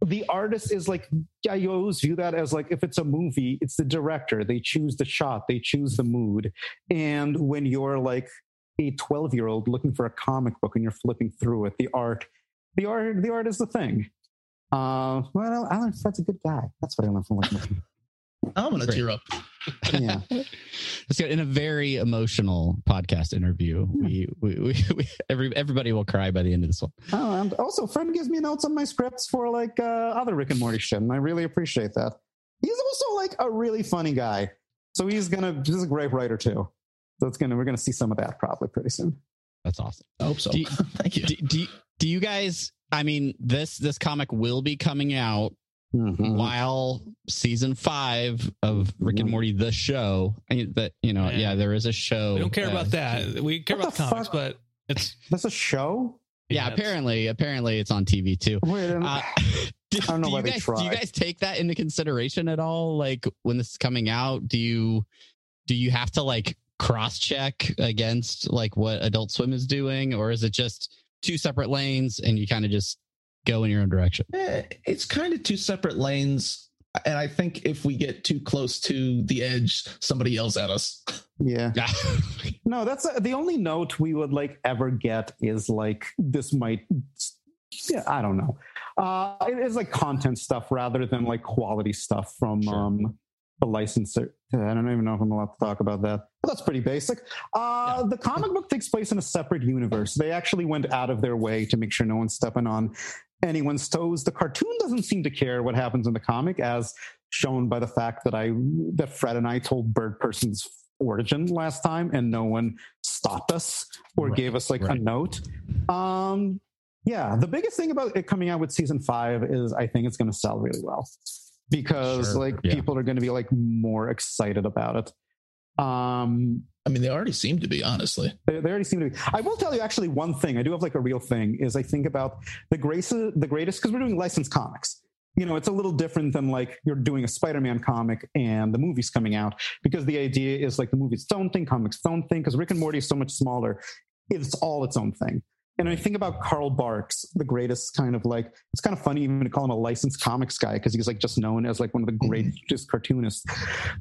the artist is like yeah you always view that as like if it's a movie it's the director. They choose the shot they choose the mood. And when you're like a 12 year old looking for a comic book and you're flipping through it the art the art the art is the thing. Uh well alan that's a good guy. That's what i learned from working I'm gonna tear up. Yeah, it's in a very emotional podcast interview. We, we, we, we, every everybody will cry by the end of this one. Oh, and also, Fred gives me notes on my scripts for like uh, other Rick and Morty shit, and I really appreciate that. He's also like a really funny guy, so he's gonna he's a great writer too. So it's gonna we're gonna see some of that probably pretty soon. That's awesome. I hope so. Do you, Thank you. Do, do, do you guys? I mean, this this comic will be coming out Mm-hmm. while season five of Rick and mm-hmm. Morty the show that you know Man. yeah there is a show we don't care uh, about that we care about the comics fuck? but it's that's a show yeah, yeah apparently apparently it's on TV too Wait, uh, do, I don't know do you guys, do you guys take that into consideration at all like when this is coming out do you do you have to like cross check against like what Adult Swim is doing or is it just two separate lanes and you kind of just go in your own direction. Eh, it's kind of two separate lanes. And I think if we get too close to the edge, somebody yells at us. Yeah. no, that's a, the only note we would like ever get is like, this might, yeah, I don't know. Uh, it is like content stuff rather than like quality stuff from sure. um, the licensor. I don't even know if I'm allowed to talk about that. But that's pretty basic. Uh, yeah. The comic book takes place in a separate universe. They actually went out of their way to make sure no one's stepping on anyone's toes. The cartoon doesn't seem to care what happens in the comic, as shown by the fact that I that Fred and I told Bird Person's origin last time, and no one stopped us or right, gave us like right. a note. Um, yeah, the biggest thing about it coming out with season five is I think it's going to sell really well because sure, like yeah. people are going to be like more excited about it. Um, I mean, they already seem to be, honestly. They, they, already seem to be. I will tell you actually one thing. I do have like a real thing is I think about the grace, the greatest, because we're doing licensed comics. You know, it's a little different than like you're doing a Spider-Man comic and the movie's coming out because the idea is like the movie's its own thing, comics its own thing. Because Rick and Morty is so much smaller, it's all its own thing. And I think about Carl Barks, the greatest kind of like, it's kind of funny even to call him a licensed comics guy because he's like just known as like one of the mm-hmm. greatest cartoonists.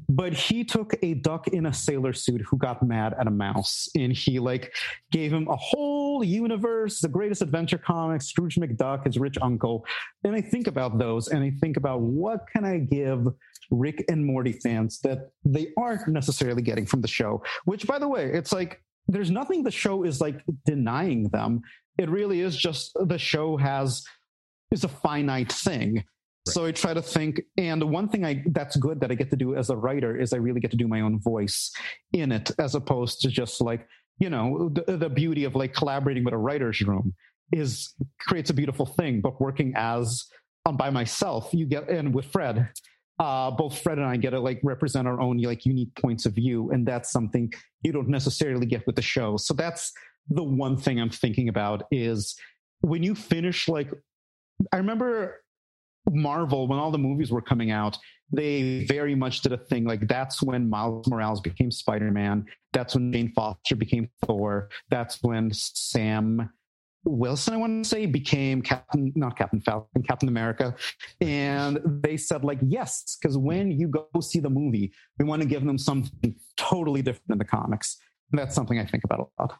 But he took a duck in a sailor suit who got mad at a mouse and he like gave him a whole universe, the greatest adventure comics, Scrooge McDuck, his rich uncle. And I think about those and I think about what can I give Rick and Morty fans that they aren't necessarily getting from the show, which by the way, it's like there's nothing the show is like denying them. It really is just the show has is a finite thing. Right. So I try to think, and the one thing I that's good that I get to do as a writer is I really get to do my own voice in it, as opposed to just like you know the, the beauty of like collaborating with a writer's room is creates a beautiful thing. But working as um, by myself, you get and with Fred, uh, both Fred and I get to like represent our own like unique points of view, and that's something you don't necessarily get with the show. So that's the one thing I'm thinking about is when you finish like I remember Marvel, when all the movies were coming out, they very much did a thing like that's when Miles Morales became Spider Man. That's when Jane Foster became Thor. That's when Sam Wilson, I want to say, became Captain, not Captain Falcon, Captain America. And they said, like, yes, because when you go see the movie, we want to give them something totally different than the comics. And that's something I think about a lot.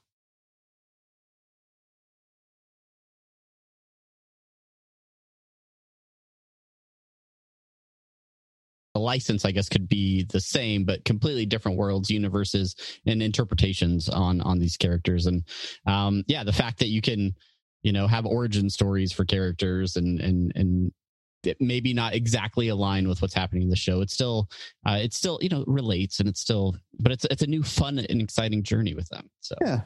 License, I guess, could be the same, but completely different worlds, universes, and interpretations on on these characters. And um, yeah, the fact that you can, you know, have origin stories for characters and and and maybe not exactly align with what's happening in the show. It's still, uh, it still, you know, relates, and it's still, but it's it's a new, fun and exciting journey with them. So yeah.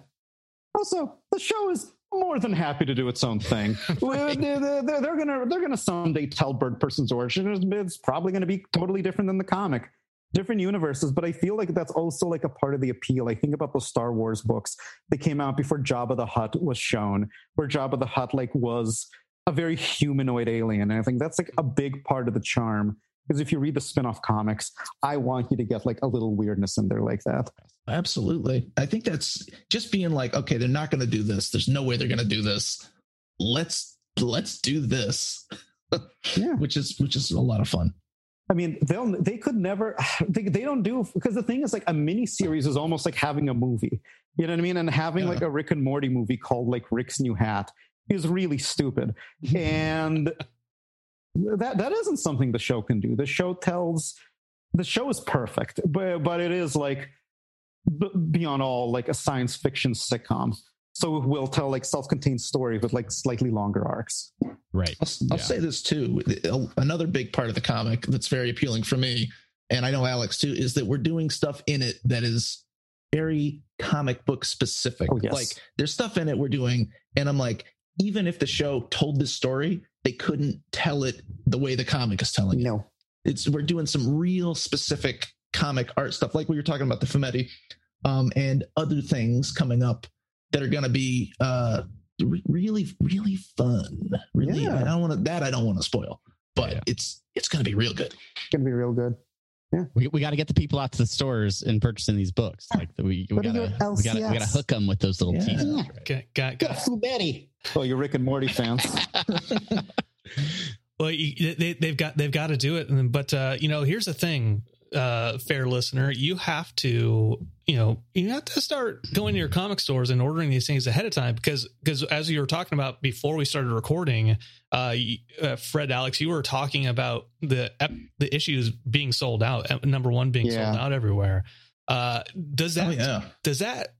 Also, the show is more than happy to do its own thing. right. they're, gonna they're gonna someday tell Bird Person's origin. It's probably gonna be totally different than the comic. Different universes, but I feel like that's also like a part of the appeal. I think about those Star Wars books that came out before Jabba the Hutt was shown, where Jabba the Hutt like was a very humanoid alien. And I think that's like a big part of the charm because if you read the spin-off comics i want you to get like a little weirdness in there like that absolutely i think that's just being like okay they're not going to do this there's no way they're going to do this let's let's do this yeah which is which is a lot of fun I mean, they'll they could never they, they don't do because the thing is like a mini series is almost like having a movie. You know what I mean? And having yeah. like a Rick and Morty movie called like Rick's New Hat is really stupid. and that that isn't something the show can do. The show tells the show is perfect, but but it is like beyond all like a science fiction sitcom. So we'll tell like self-contained stories with like slightly longer arcs. Right. I'll, I'll yeah. say this too. Another big part of the comic that's very appealing for me, and I know Alex too, is that we're doing stuff in it that is very comic book specific. Oh, yes. Like there's stuff in it we're doing, and I'm like, even if the show told this story, they couldn't tell it the way the comic is telling no. it. No. It's we're doing some real specific comic art stuff, like we were talking about the Fumetti, um, and other things coming up that are going to be uh, really, really fun. Really, yeah. I don't want to that I don't want to spoil, but yeah. it's it's going to be real good. It's going to be real good. Yeah. We, we got to get the people out to the stores and purchasing these books. Like we, we got to we got we to hook them with those little yeah. teasers. Right? Got, got, got. Betty. Oh, you're Rick and Morty fans. well, you, they, they've got they've got to do it. But uh, you know, here's the thing, uh, fair listener, you have to you know you have to start going to your comic stores and ordering these things ahead of time because because as you were talking about before we started recording, uh, uh Fred, Alex, you were talking about the the issues being sold out. Number one, being yeah. sold out everywhere. Uh, does that oh, yeah. does that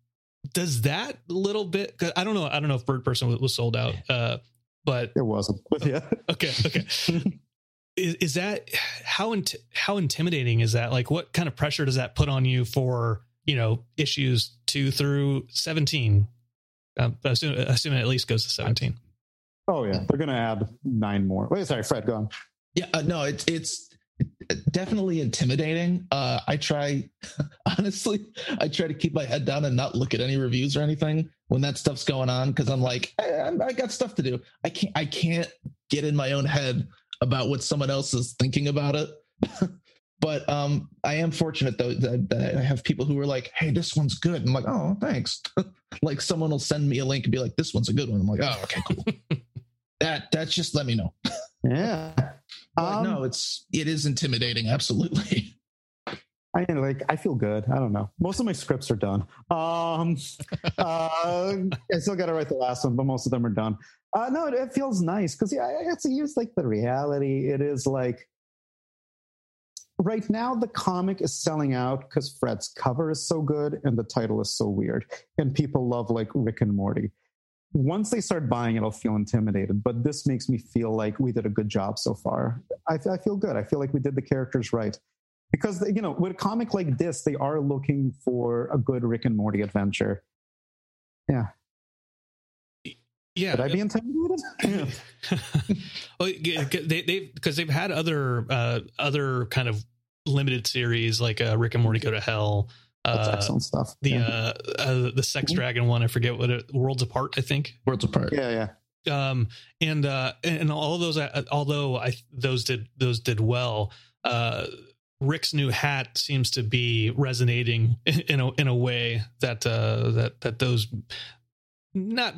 does that little bit? I don't know. I don't know if Bird Person was sold out, uh, but it wasn't. But yeah. Okay. Okay. is, is that how int- how intimidating is that? Like, what kind of pressure does that put on you for you know issues two through seventeen? Um, assume, assuming at least goes to seventeen. Oh yeah, they're going to add nine more. Wait, sorry, Fred, go on. Yeah, uh, no, it's it's definitely intimidating. Uh, I try, honestly, I try to keep my head down and not look at any reviews or anything when that stuff's going on because I'm like, I, I, got stuff to do. I can't, I can't get in my own head about what someone else is thinking about it. but um, I am fortunate though that, that, I have people who are like, "Hey, this one's good." I'm like, "Oh, thanks." like someone will send me a link and be like, "This one's a good one." I'm like, "Oh, okay, cool." that that's just let me know. yeah. Um, no, it's it is intimidating. Absolutely. I mean, like I feel good. I don't know. Most of my scripts are done. Um, uh, I still got to write the last one, but most of them are done. Uh, no, it, it feels nice because yeah, it's like the reality. It is like right now the comic is selling out because Fred's cover is so good and the title is so weird, and people love like Rick and Morty once they start buying it, I'll feel intimidated. But this makes me feel like we did a good job so far. I, I feel good. I feel like we did the characters right. Because, you know, with a comic like this, they are looking for a good Rick and Morty adventure. Yeah. Yeah, Would I be intimidated? well, they, they've because they've had other uh, other kind of limited series like uh, Rick and Morty Go to Hell, that's uh, excellent stuff. The yeah. uh, uh, the sex dragon one, I forget what it, Worlds Apart, I think. Worlds Apart. Yeah, yeah. um, and uh, and all those, uh, although I those did those did well. Uh, Rick's new hat seems to be resonating in a in a way that uh, that that those not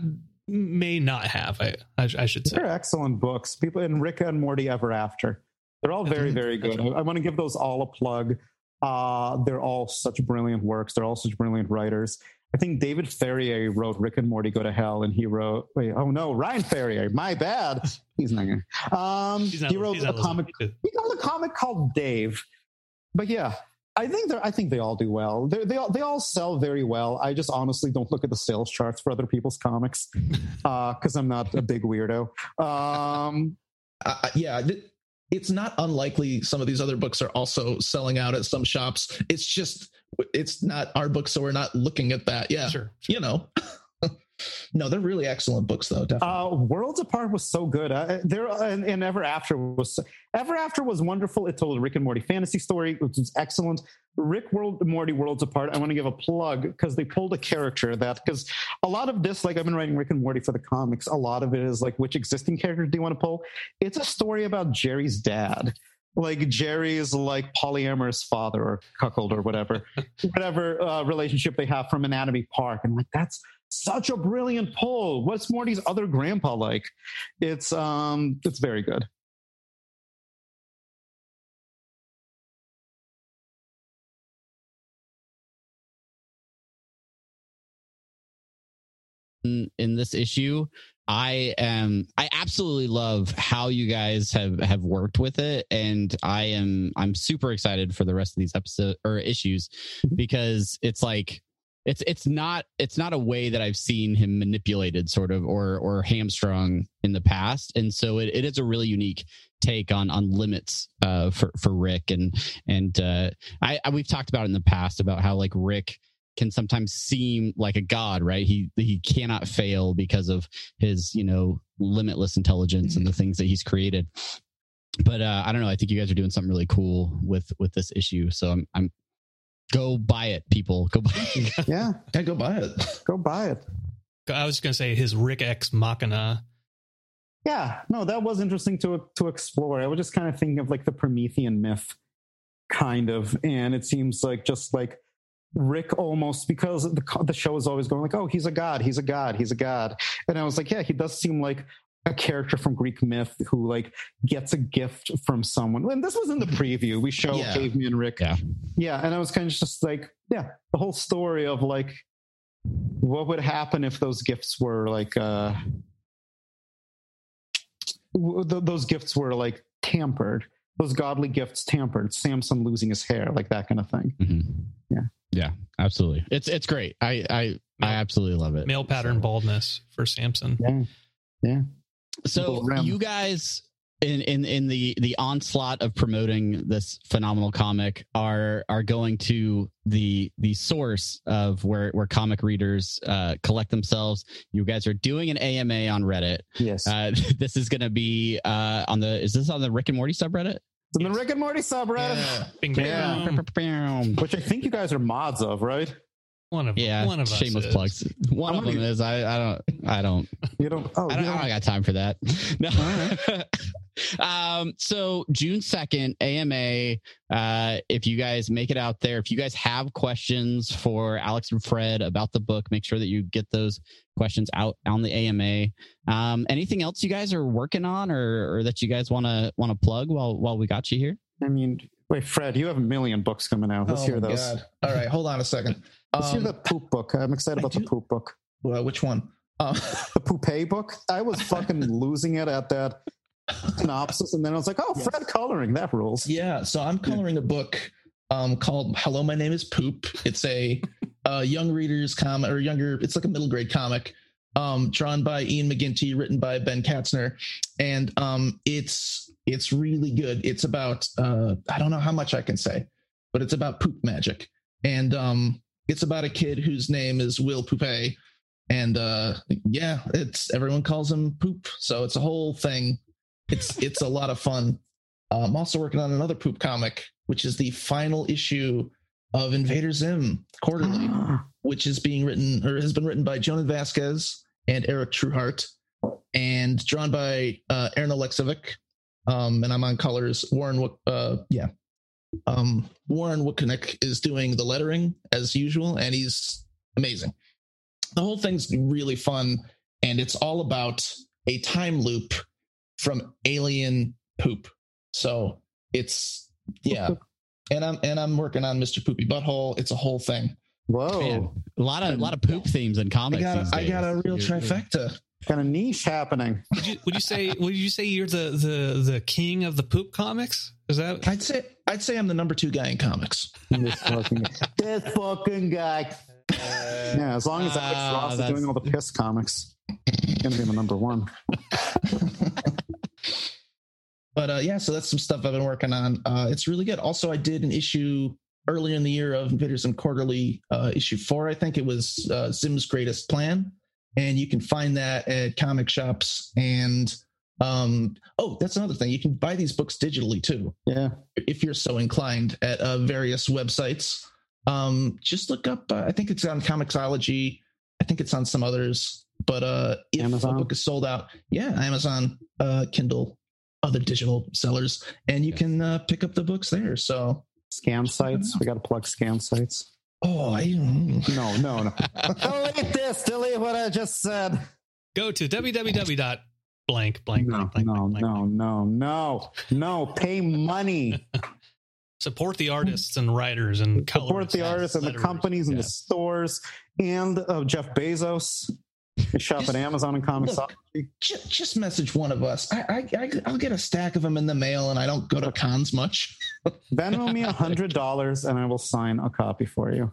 may not have. I I, I should say They're excellent books. People in Rick and Morty Ever After. They're all very, very good. I, I want to give those all a plug. Uh, they're all such brilliant works. They're all such brilliant writers. I think David Ferrier wrote Rick and Morty Go to Hell, and he wrote. Wait, oh no, Ryan Ferrier. My bad. He's not here. Um, He's not- he wrote a listening. comic. He wrote a comic called Dave. But yeah, I think they I think they all do well. They're, they all they all sell very well. I just honestly don't look at the sales charts for other people's comics because I'm not a big weirdo. Um, uh, yeah th- it's not unlikely some of these other books are also selling out at some shops it's just it's not our book, so we're not looking at that yeah sure. you know no they're really excellent books though definitely Uh, Worlds Apart was so good. Uh, there and, and Ever After was Ever After was wonderful. It told a Rick and Morty fantasy story, which was excellent. Rick World Morty Worlds Apart. I want to give a plug because they pulled a character that because a lot of this, like I've been writing Rick and Morty for the comics, a lot of it is like which existing character do you want to pull? It's a story about Jerry's dad. Like Jerry's like polyamorous father or cuckold or whatever, whatever uh, relationship they have from Anatomy Park, and like that's such a brilliant pull. What's Morty's other grandpa like? It's um it's very good. in, in this issue i am i absolutely love how you guys have have worked with it. And i am i'm super excited for the rest of these episodes or issues Mhm. because it's like it's it's not it's not a way that i've seen him manipulated sort of or or hamstrung in the past. And so it, it is a really unique take on on limits uh for for rick. And and uh I, I we've talked about in the past about how like rick can sometimes seem like a god, right? He he cannot fail because of his, you know, limitless intelligence and the things that he's created. But uh, I don't know. I think you guys are doing something really cool with with this issue. So I'm I'm go buy it, people. Go buy it. Yeah, yeah go buy it go buy it. I was just going to say his Rick X Machina. Yeah, no, that was interesting to to explore. I was just kind of thinking of like the Promethean myth, kind of, and it seems like just like Rick almost because the the show is always going like, oh, he's a god, he's a god, he's a god, and I was like, yeah, he does seem like a character from Greek myth who like gets a gift from someone. And this was in the preview. We show Yeah. Caveman Rick. Yeah. Yeah, and I was kind of just like, yeah, the whole story of like what would happen if those gifts were like uh th- those gifts were like tampered those godly gifts tampered samson losing his hair like that kind of thing Mhm. Yeah. yeah, absolutely. It's it's great. I I I absolutely love it. Male pattern So- baldness for Samson. yeah Yeah. so you guys in in in the the onslaught of promoting this phenomenal comic are are going to the the source of where where comic readers uh collect themselves you guys are doing an ama on reddit yes uh this is going to be uh on the is this on the rick and morty subreddit so the rick and morty subreddit yeah. Bing, Yeah. bang. which i think you guys are mods of right One of yeah one of us shameless is. plugs one I'm of gonna them be- is i i don't i don't you don't oh I don't, you I don't- don't got time for that. No. um, so June 2nd, AMA. Uh, if you guys make it out there, if you guys have questions for Alex and Fred about the book, make sure that you get those questions out on the AMA. Um, anything else you guys are working on or, or that you guys want to want to plug while while we got you here? i mean wait fred you have a million books coming out let's oh hear those God. all right hold on a second let's hear um, the poop book i'm excited I about the poop book well, which one uh, the poupée book i was fucking losing it at that synopsis and then i was like oh Yes. fred coloring that rules Yeah, so I'm coloring a book um, called "Hello, My Name Is Poop." It's a, uh young readers comic or younger. It's like a middle grade comic, um, drawn by Ian McGinty, written by Ben Katzner, and um, it's it's really good. It's about uh, I don't know how much I can say, but it's about poop magic, and um, it's about a kid whose name is Will Poupée, and uh, yeah, it's everyone calls him Poop, so it's a whole thing. It's it's a lot of fun. Uh, I'm also working on another poop comic, which is the final issue of Invader Zim quarterly, which is being written or has been written by Jhonen Vasquez and Eric Trueheart. and drawn by uh, Aaron Alexovich. Um, and I'm on colors. Warren, uh, yeah, um, Warren Wucinich is doing the lettering as usual, and he's amazing. The whole thing's really fun, and it's all about a time loop from alien poop. So it's yeah, and I'm and I'm working on Mr. Poopy Butthole. It's a whole thing. Whoa. Man, a lot of a lot of poop themes in I comics. got these a, I days. got a real You're- trifecta. Kind of niche happening. Would you, would you say would you say you're the the the king of the poop comics? Is that I'd say I'd say I'm the number two guy in comics. this fucking, this fucking guy. Yeah, as long as Alex Ah, Ross is doing all the piss comics, he's gonna be the number one. but uh, yeah, so that's some stuff I've been working on. Uh, it's really good. Also, I did an issue earlier in the year of Invader Zim Quarterly, uh, issue four. I think it was uh, Zim's Greatest Plan, and you can find that at comic shops. And um, oh, that's another thing. You can buy these books digitally too, Yeah, if you're so inclined, at uh, various websites. Um, just look up. Uh, I think it's on Comixology. I think it's on some others. But uh, if Amazon? a book is sold out, yeah, Amazon, uh, Kindle, other digital sellers, and you can uh, pick up the books there. So, scan sites. We got to plug scan sites. Oh, I. No, no, no. delete this. Delete what I just said. go to www dot blank blank No, blank blank no, blank, blank. no, no, no, no. Pay money. Support the artists and writers and Support the artists and the letterers. companies and the stores and uh, Jeff Bezos. You shop Just at Amazon and Comics. look. just, just message one of us. I, I, I, I'll get a stack of them in the mail, and I don't go to cons much. Venmo me a hundred dollars and I will sign a copy for you.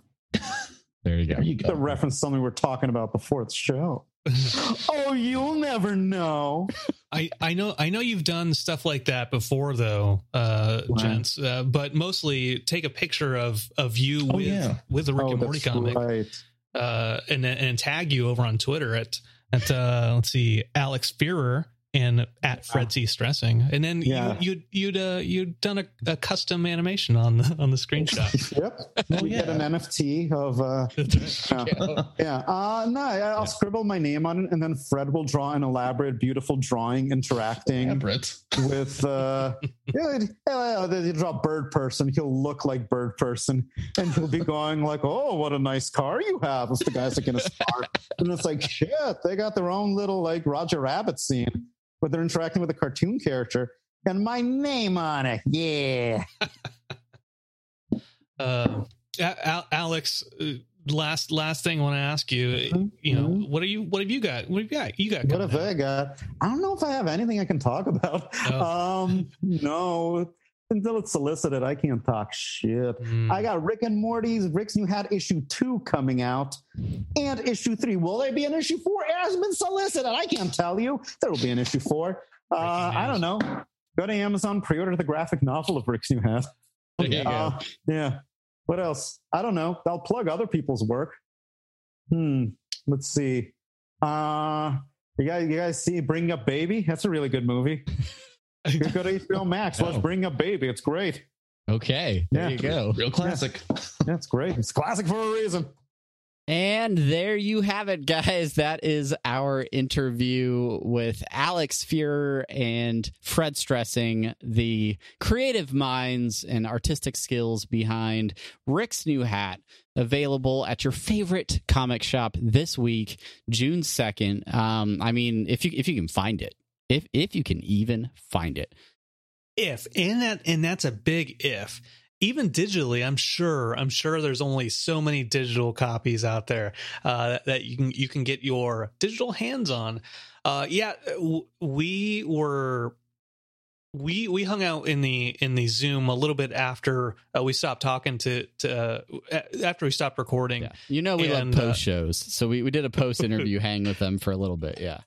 There you go. There you The go. reference to something we are talking about before the show. oh, you'll never know. I, I know I know you've done stuff like that before though, uh, Wow. gents. Uh, but mostly take a picture of of you Oh, with yeah. with the Rick oh, and Morty comic, right. uh, and and tag you over on Twitter at at uh, let's see Alex Firer and at Fred C Stresing, and then Yeah. you you'd you'd uh, you'd done a, a custom animation on the on the screenshot. Yep. Oh, You get an NFT of uh, yeah. yeah. Uh, no, I'll scribble my name on it, and then Fred will draw an elaborate, beautiful drawing interacting Elaborate. with. Uh, yeah, yeah, yeah, you draw bird person. He'll look like bird person, and he'll be going like, "Oh, what a nice car you have!" It's the guys like in a star, and it's like, shit, they got their own little like Roger Rabbit scene where they're interacting with a cartoon character, and my name on it. Yeah. Uh, Al- Alex, uh, last last thing I want to ask you. Mhm, You know, mhm. what are you? What have you got? What have you got? You got? What have out? I got? I don't know if I have anything I can talk about. No. Um, no, until it's solicited, I can't talk shit. Mm. I got Rick and Morty's Rick's New Hat issue two coming out, and issue three. Will there be an issue four? It hasn't been solicited. I can't tell you. There will be an issue four. Uh, I don't know. Go to Amazon, pre-order the graphic novel of Rick's New Hat. There you go. Uh, yeah. What else? I don't know. I'll plug other people's work. Hmm. Let's see. Uh you guys, you guys see Bring Up Baby? That's a really good movie. You go to HBO Max. Let's Bring a Baby. It's great. Okay, there Yeah. you go. Real classic. Yeah, it's great. It's classic for a reason. And there you have it, guys. That is our interview with Alex Firer and Fred Stresing, the creative minds and artistic skills behind Rick's New Hat, available at your favorite comic shop this week, June second. Um, I mean, if you if you can find it, if if you can even find it. if and that and that's a big if even digitally i'm sure i'm sure there's only so many digital copies out there uh, that, you can you can get your digital hands on uh, yeah w- we were we we hung out in the in the zoom a little bit after uh, we stopped talking to to uh, after we stopped recording Yeah. You know we And, love uh, post shows, so we, we did a post interview hang with them for a little bit. Yeah.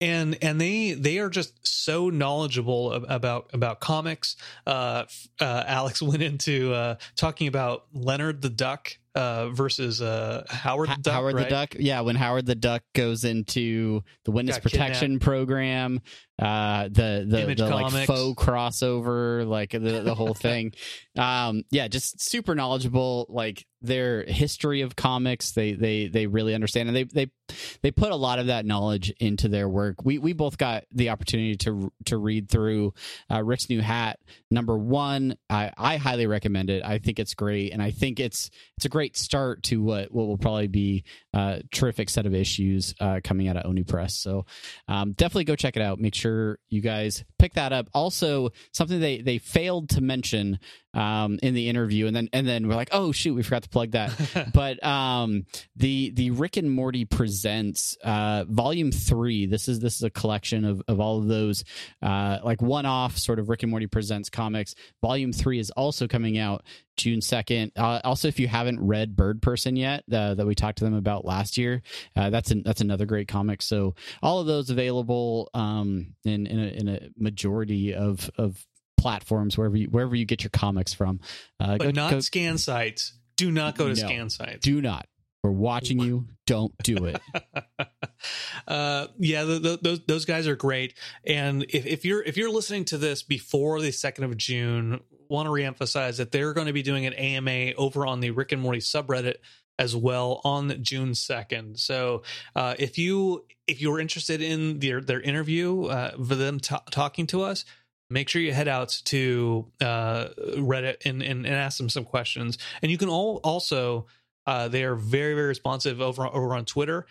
And and they they are just so knowledgeable about about comics uh, uh alex went into uh talking about leonard the duck uh, versus uh, Howard the Duck. Howard right? the Duck. Yeah, when Howard the Duck goes into the witness Got protection program, uh, the the, Image the like faux crossover, like the the whole thing. um, yeah, just super knowledgeable. Like their history of comics, they they they really understand, and they they they put a lot of that knowledge into their work. We we both got the opportunity to to read through uh, Rick's new hat number one. I I highly recommend it. I think it's great, and I think it's it's a great start to what what will probably be a terrific set of issues uh, coming out of Oni Press. So um, definitely go check it out. Make sure you guys pick that up. Also, something they they failed to mention um, in the interview, and then and then we're like, oh shoot, we forgot to plug that. but um, the the Rick and Morty presents uh, volume three. This is this is a collection of of all of those uh, like one off sort of Rick and Morty presents comics. Volume three is also coming out June 2nd. Uh, also, if you haven't read Bird Person yet, uh, that we talked to them about last year, uh, that's an, that's another great comic. So all of those available um, in in a, in a majority of of platforms wherever you, wherever you get your comics from. Uh, but go- not go- scan sites. Do not go to No. scan sites. do not. We're watching you. Don't do it. uh, yeah, the, the, those those guys are great. And if, if you're if you're listening to this before the second of June, want to reemphasize that they're going to be doing an AMA over on the Rick and Morty subreddit as well on June second. So uh, if you if you're interested in their their interview uh, for them ta talking to us. Make sure you head out to uh, Reddit and, and, and ask them some questions. And you can all also uh, they are very very responsive over over on Twitter.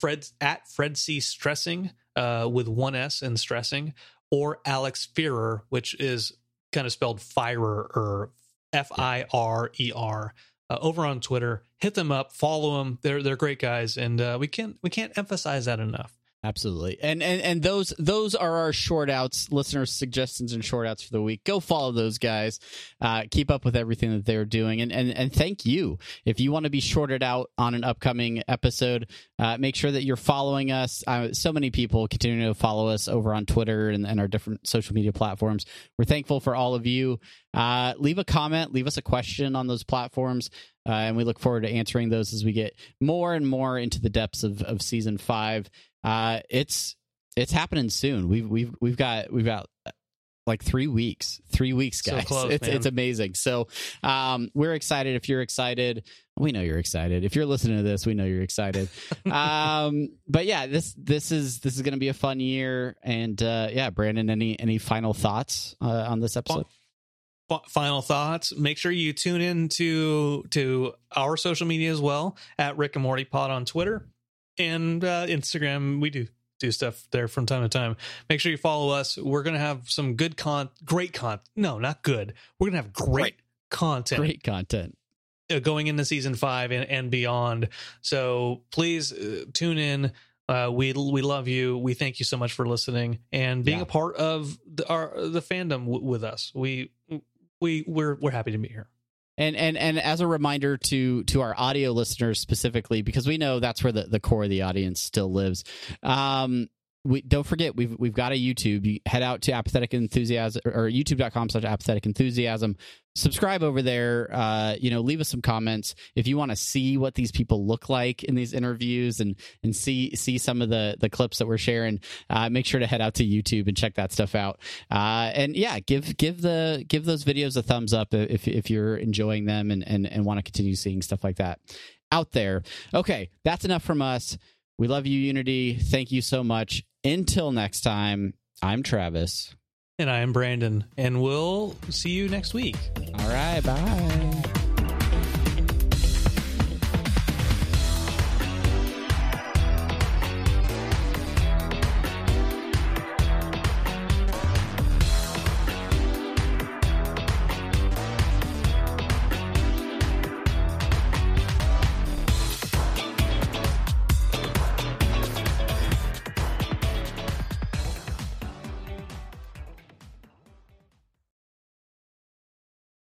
Fred at Fred C Stresing uh, with one S and stressing, or Alex Firer, which is kind of spelled Firer or F I R E R. Uh, over on Twitter, hit them up, follow them. They're they're great guys, and uh, we can't we can't emphasize that enough. Absolutely. And and and those those are our short outs, listener suggestions and short outs for the week. Go follow those guys. Uh, keep up with everything that they're doing. And and and thank you. If you want to be shorted out on an upcoming episode, uh, make sure that you're following us. Uh, so many people continue to follow us over on Twitter and, and our different social media platforms. We're thankful for all of you. Uh, leave a comment, leave us a question on those platforms. Uh, and we look forward to answering those as we get more and more into the depths of, of season five. Uh it's it's happening soon. We've we've we've got we've got uh, like three weeks three weeks So guys. close, it's it's amazing. So um we're excited. If you're excited we know you're excited. If you're listening to this we know you're excited. Um but yeah this this is this is gonna be a fun year. And uh yeah brandon any any final thoughts uh, on this episode final thoughts make sure you tune in to to our social media as well at rick and morty pod on twitter and uh, instagram we do do stuff there from time to time make sure you follow us we're gonna have some good con great con no not good we're gonna have great, Great. content great content uh, going into season five and, and beyond. So please uh, tune in. Uh, we we love you. We thank you so much for listening and being Yeah. a part of the, our the fandom w- with us. We we we're we're happy to be here. And and and as a reminder to to our audio listeners specifically, because we know that's where the, the core of the audience still lives. Um, we don't forget we've we've got a YouTube. You head out to apathetic enthusiasm or youtube.com slash apathetic enthusiasm. Subscribe over there. Uh, you know, leave us some comments if you want to see what these people look like in these interviews and and see see some of the the clips that we're sharing. Uh, make sure to head out to YouTube and check that stuff out. Uh, and yeah, give give the give those videos a thumbs up if if you're enjoying them and and, and want to continue seeing stuff like that out there. Okay, that's enough from us. We love you, Unity. Thank you so much. Until next time, I'm Travis. And I am Brandon, and we'll see you next week. All right, bye.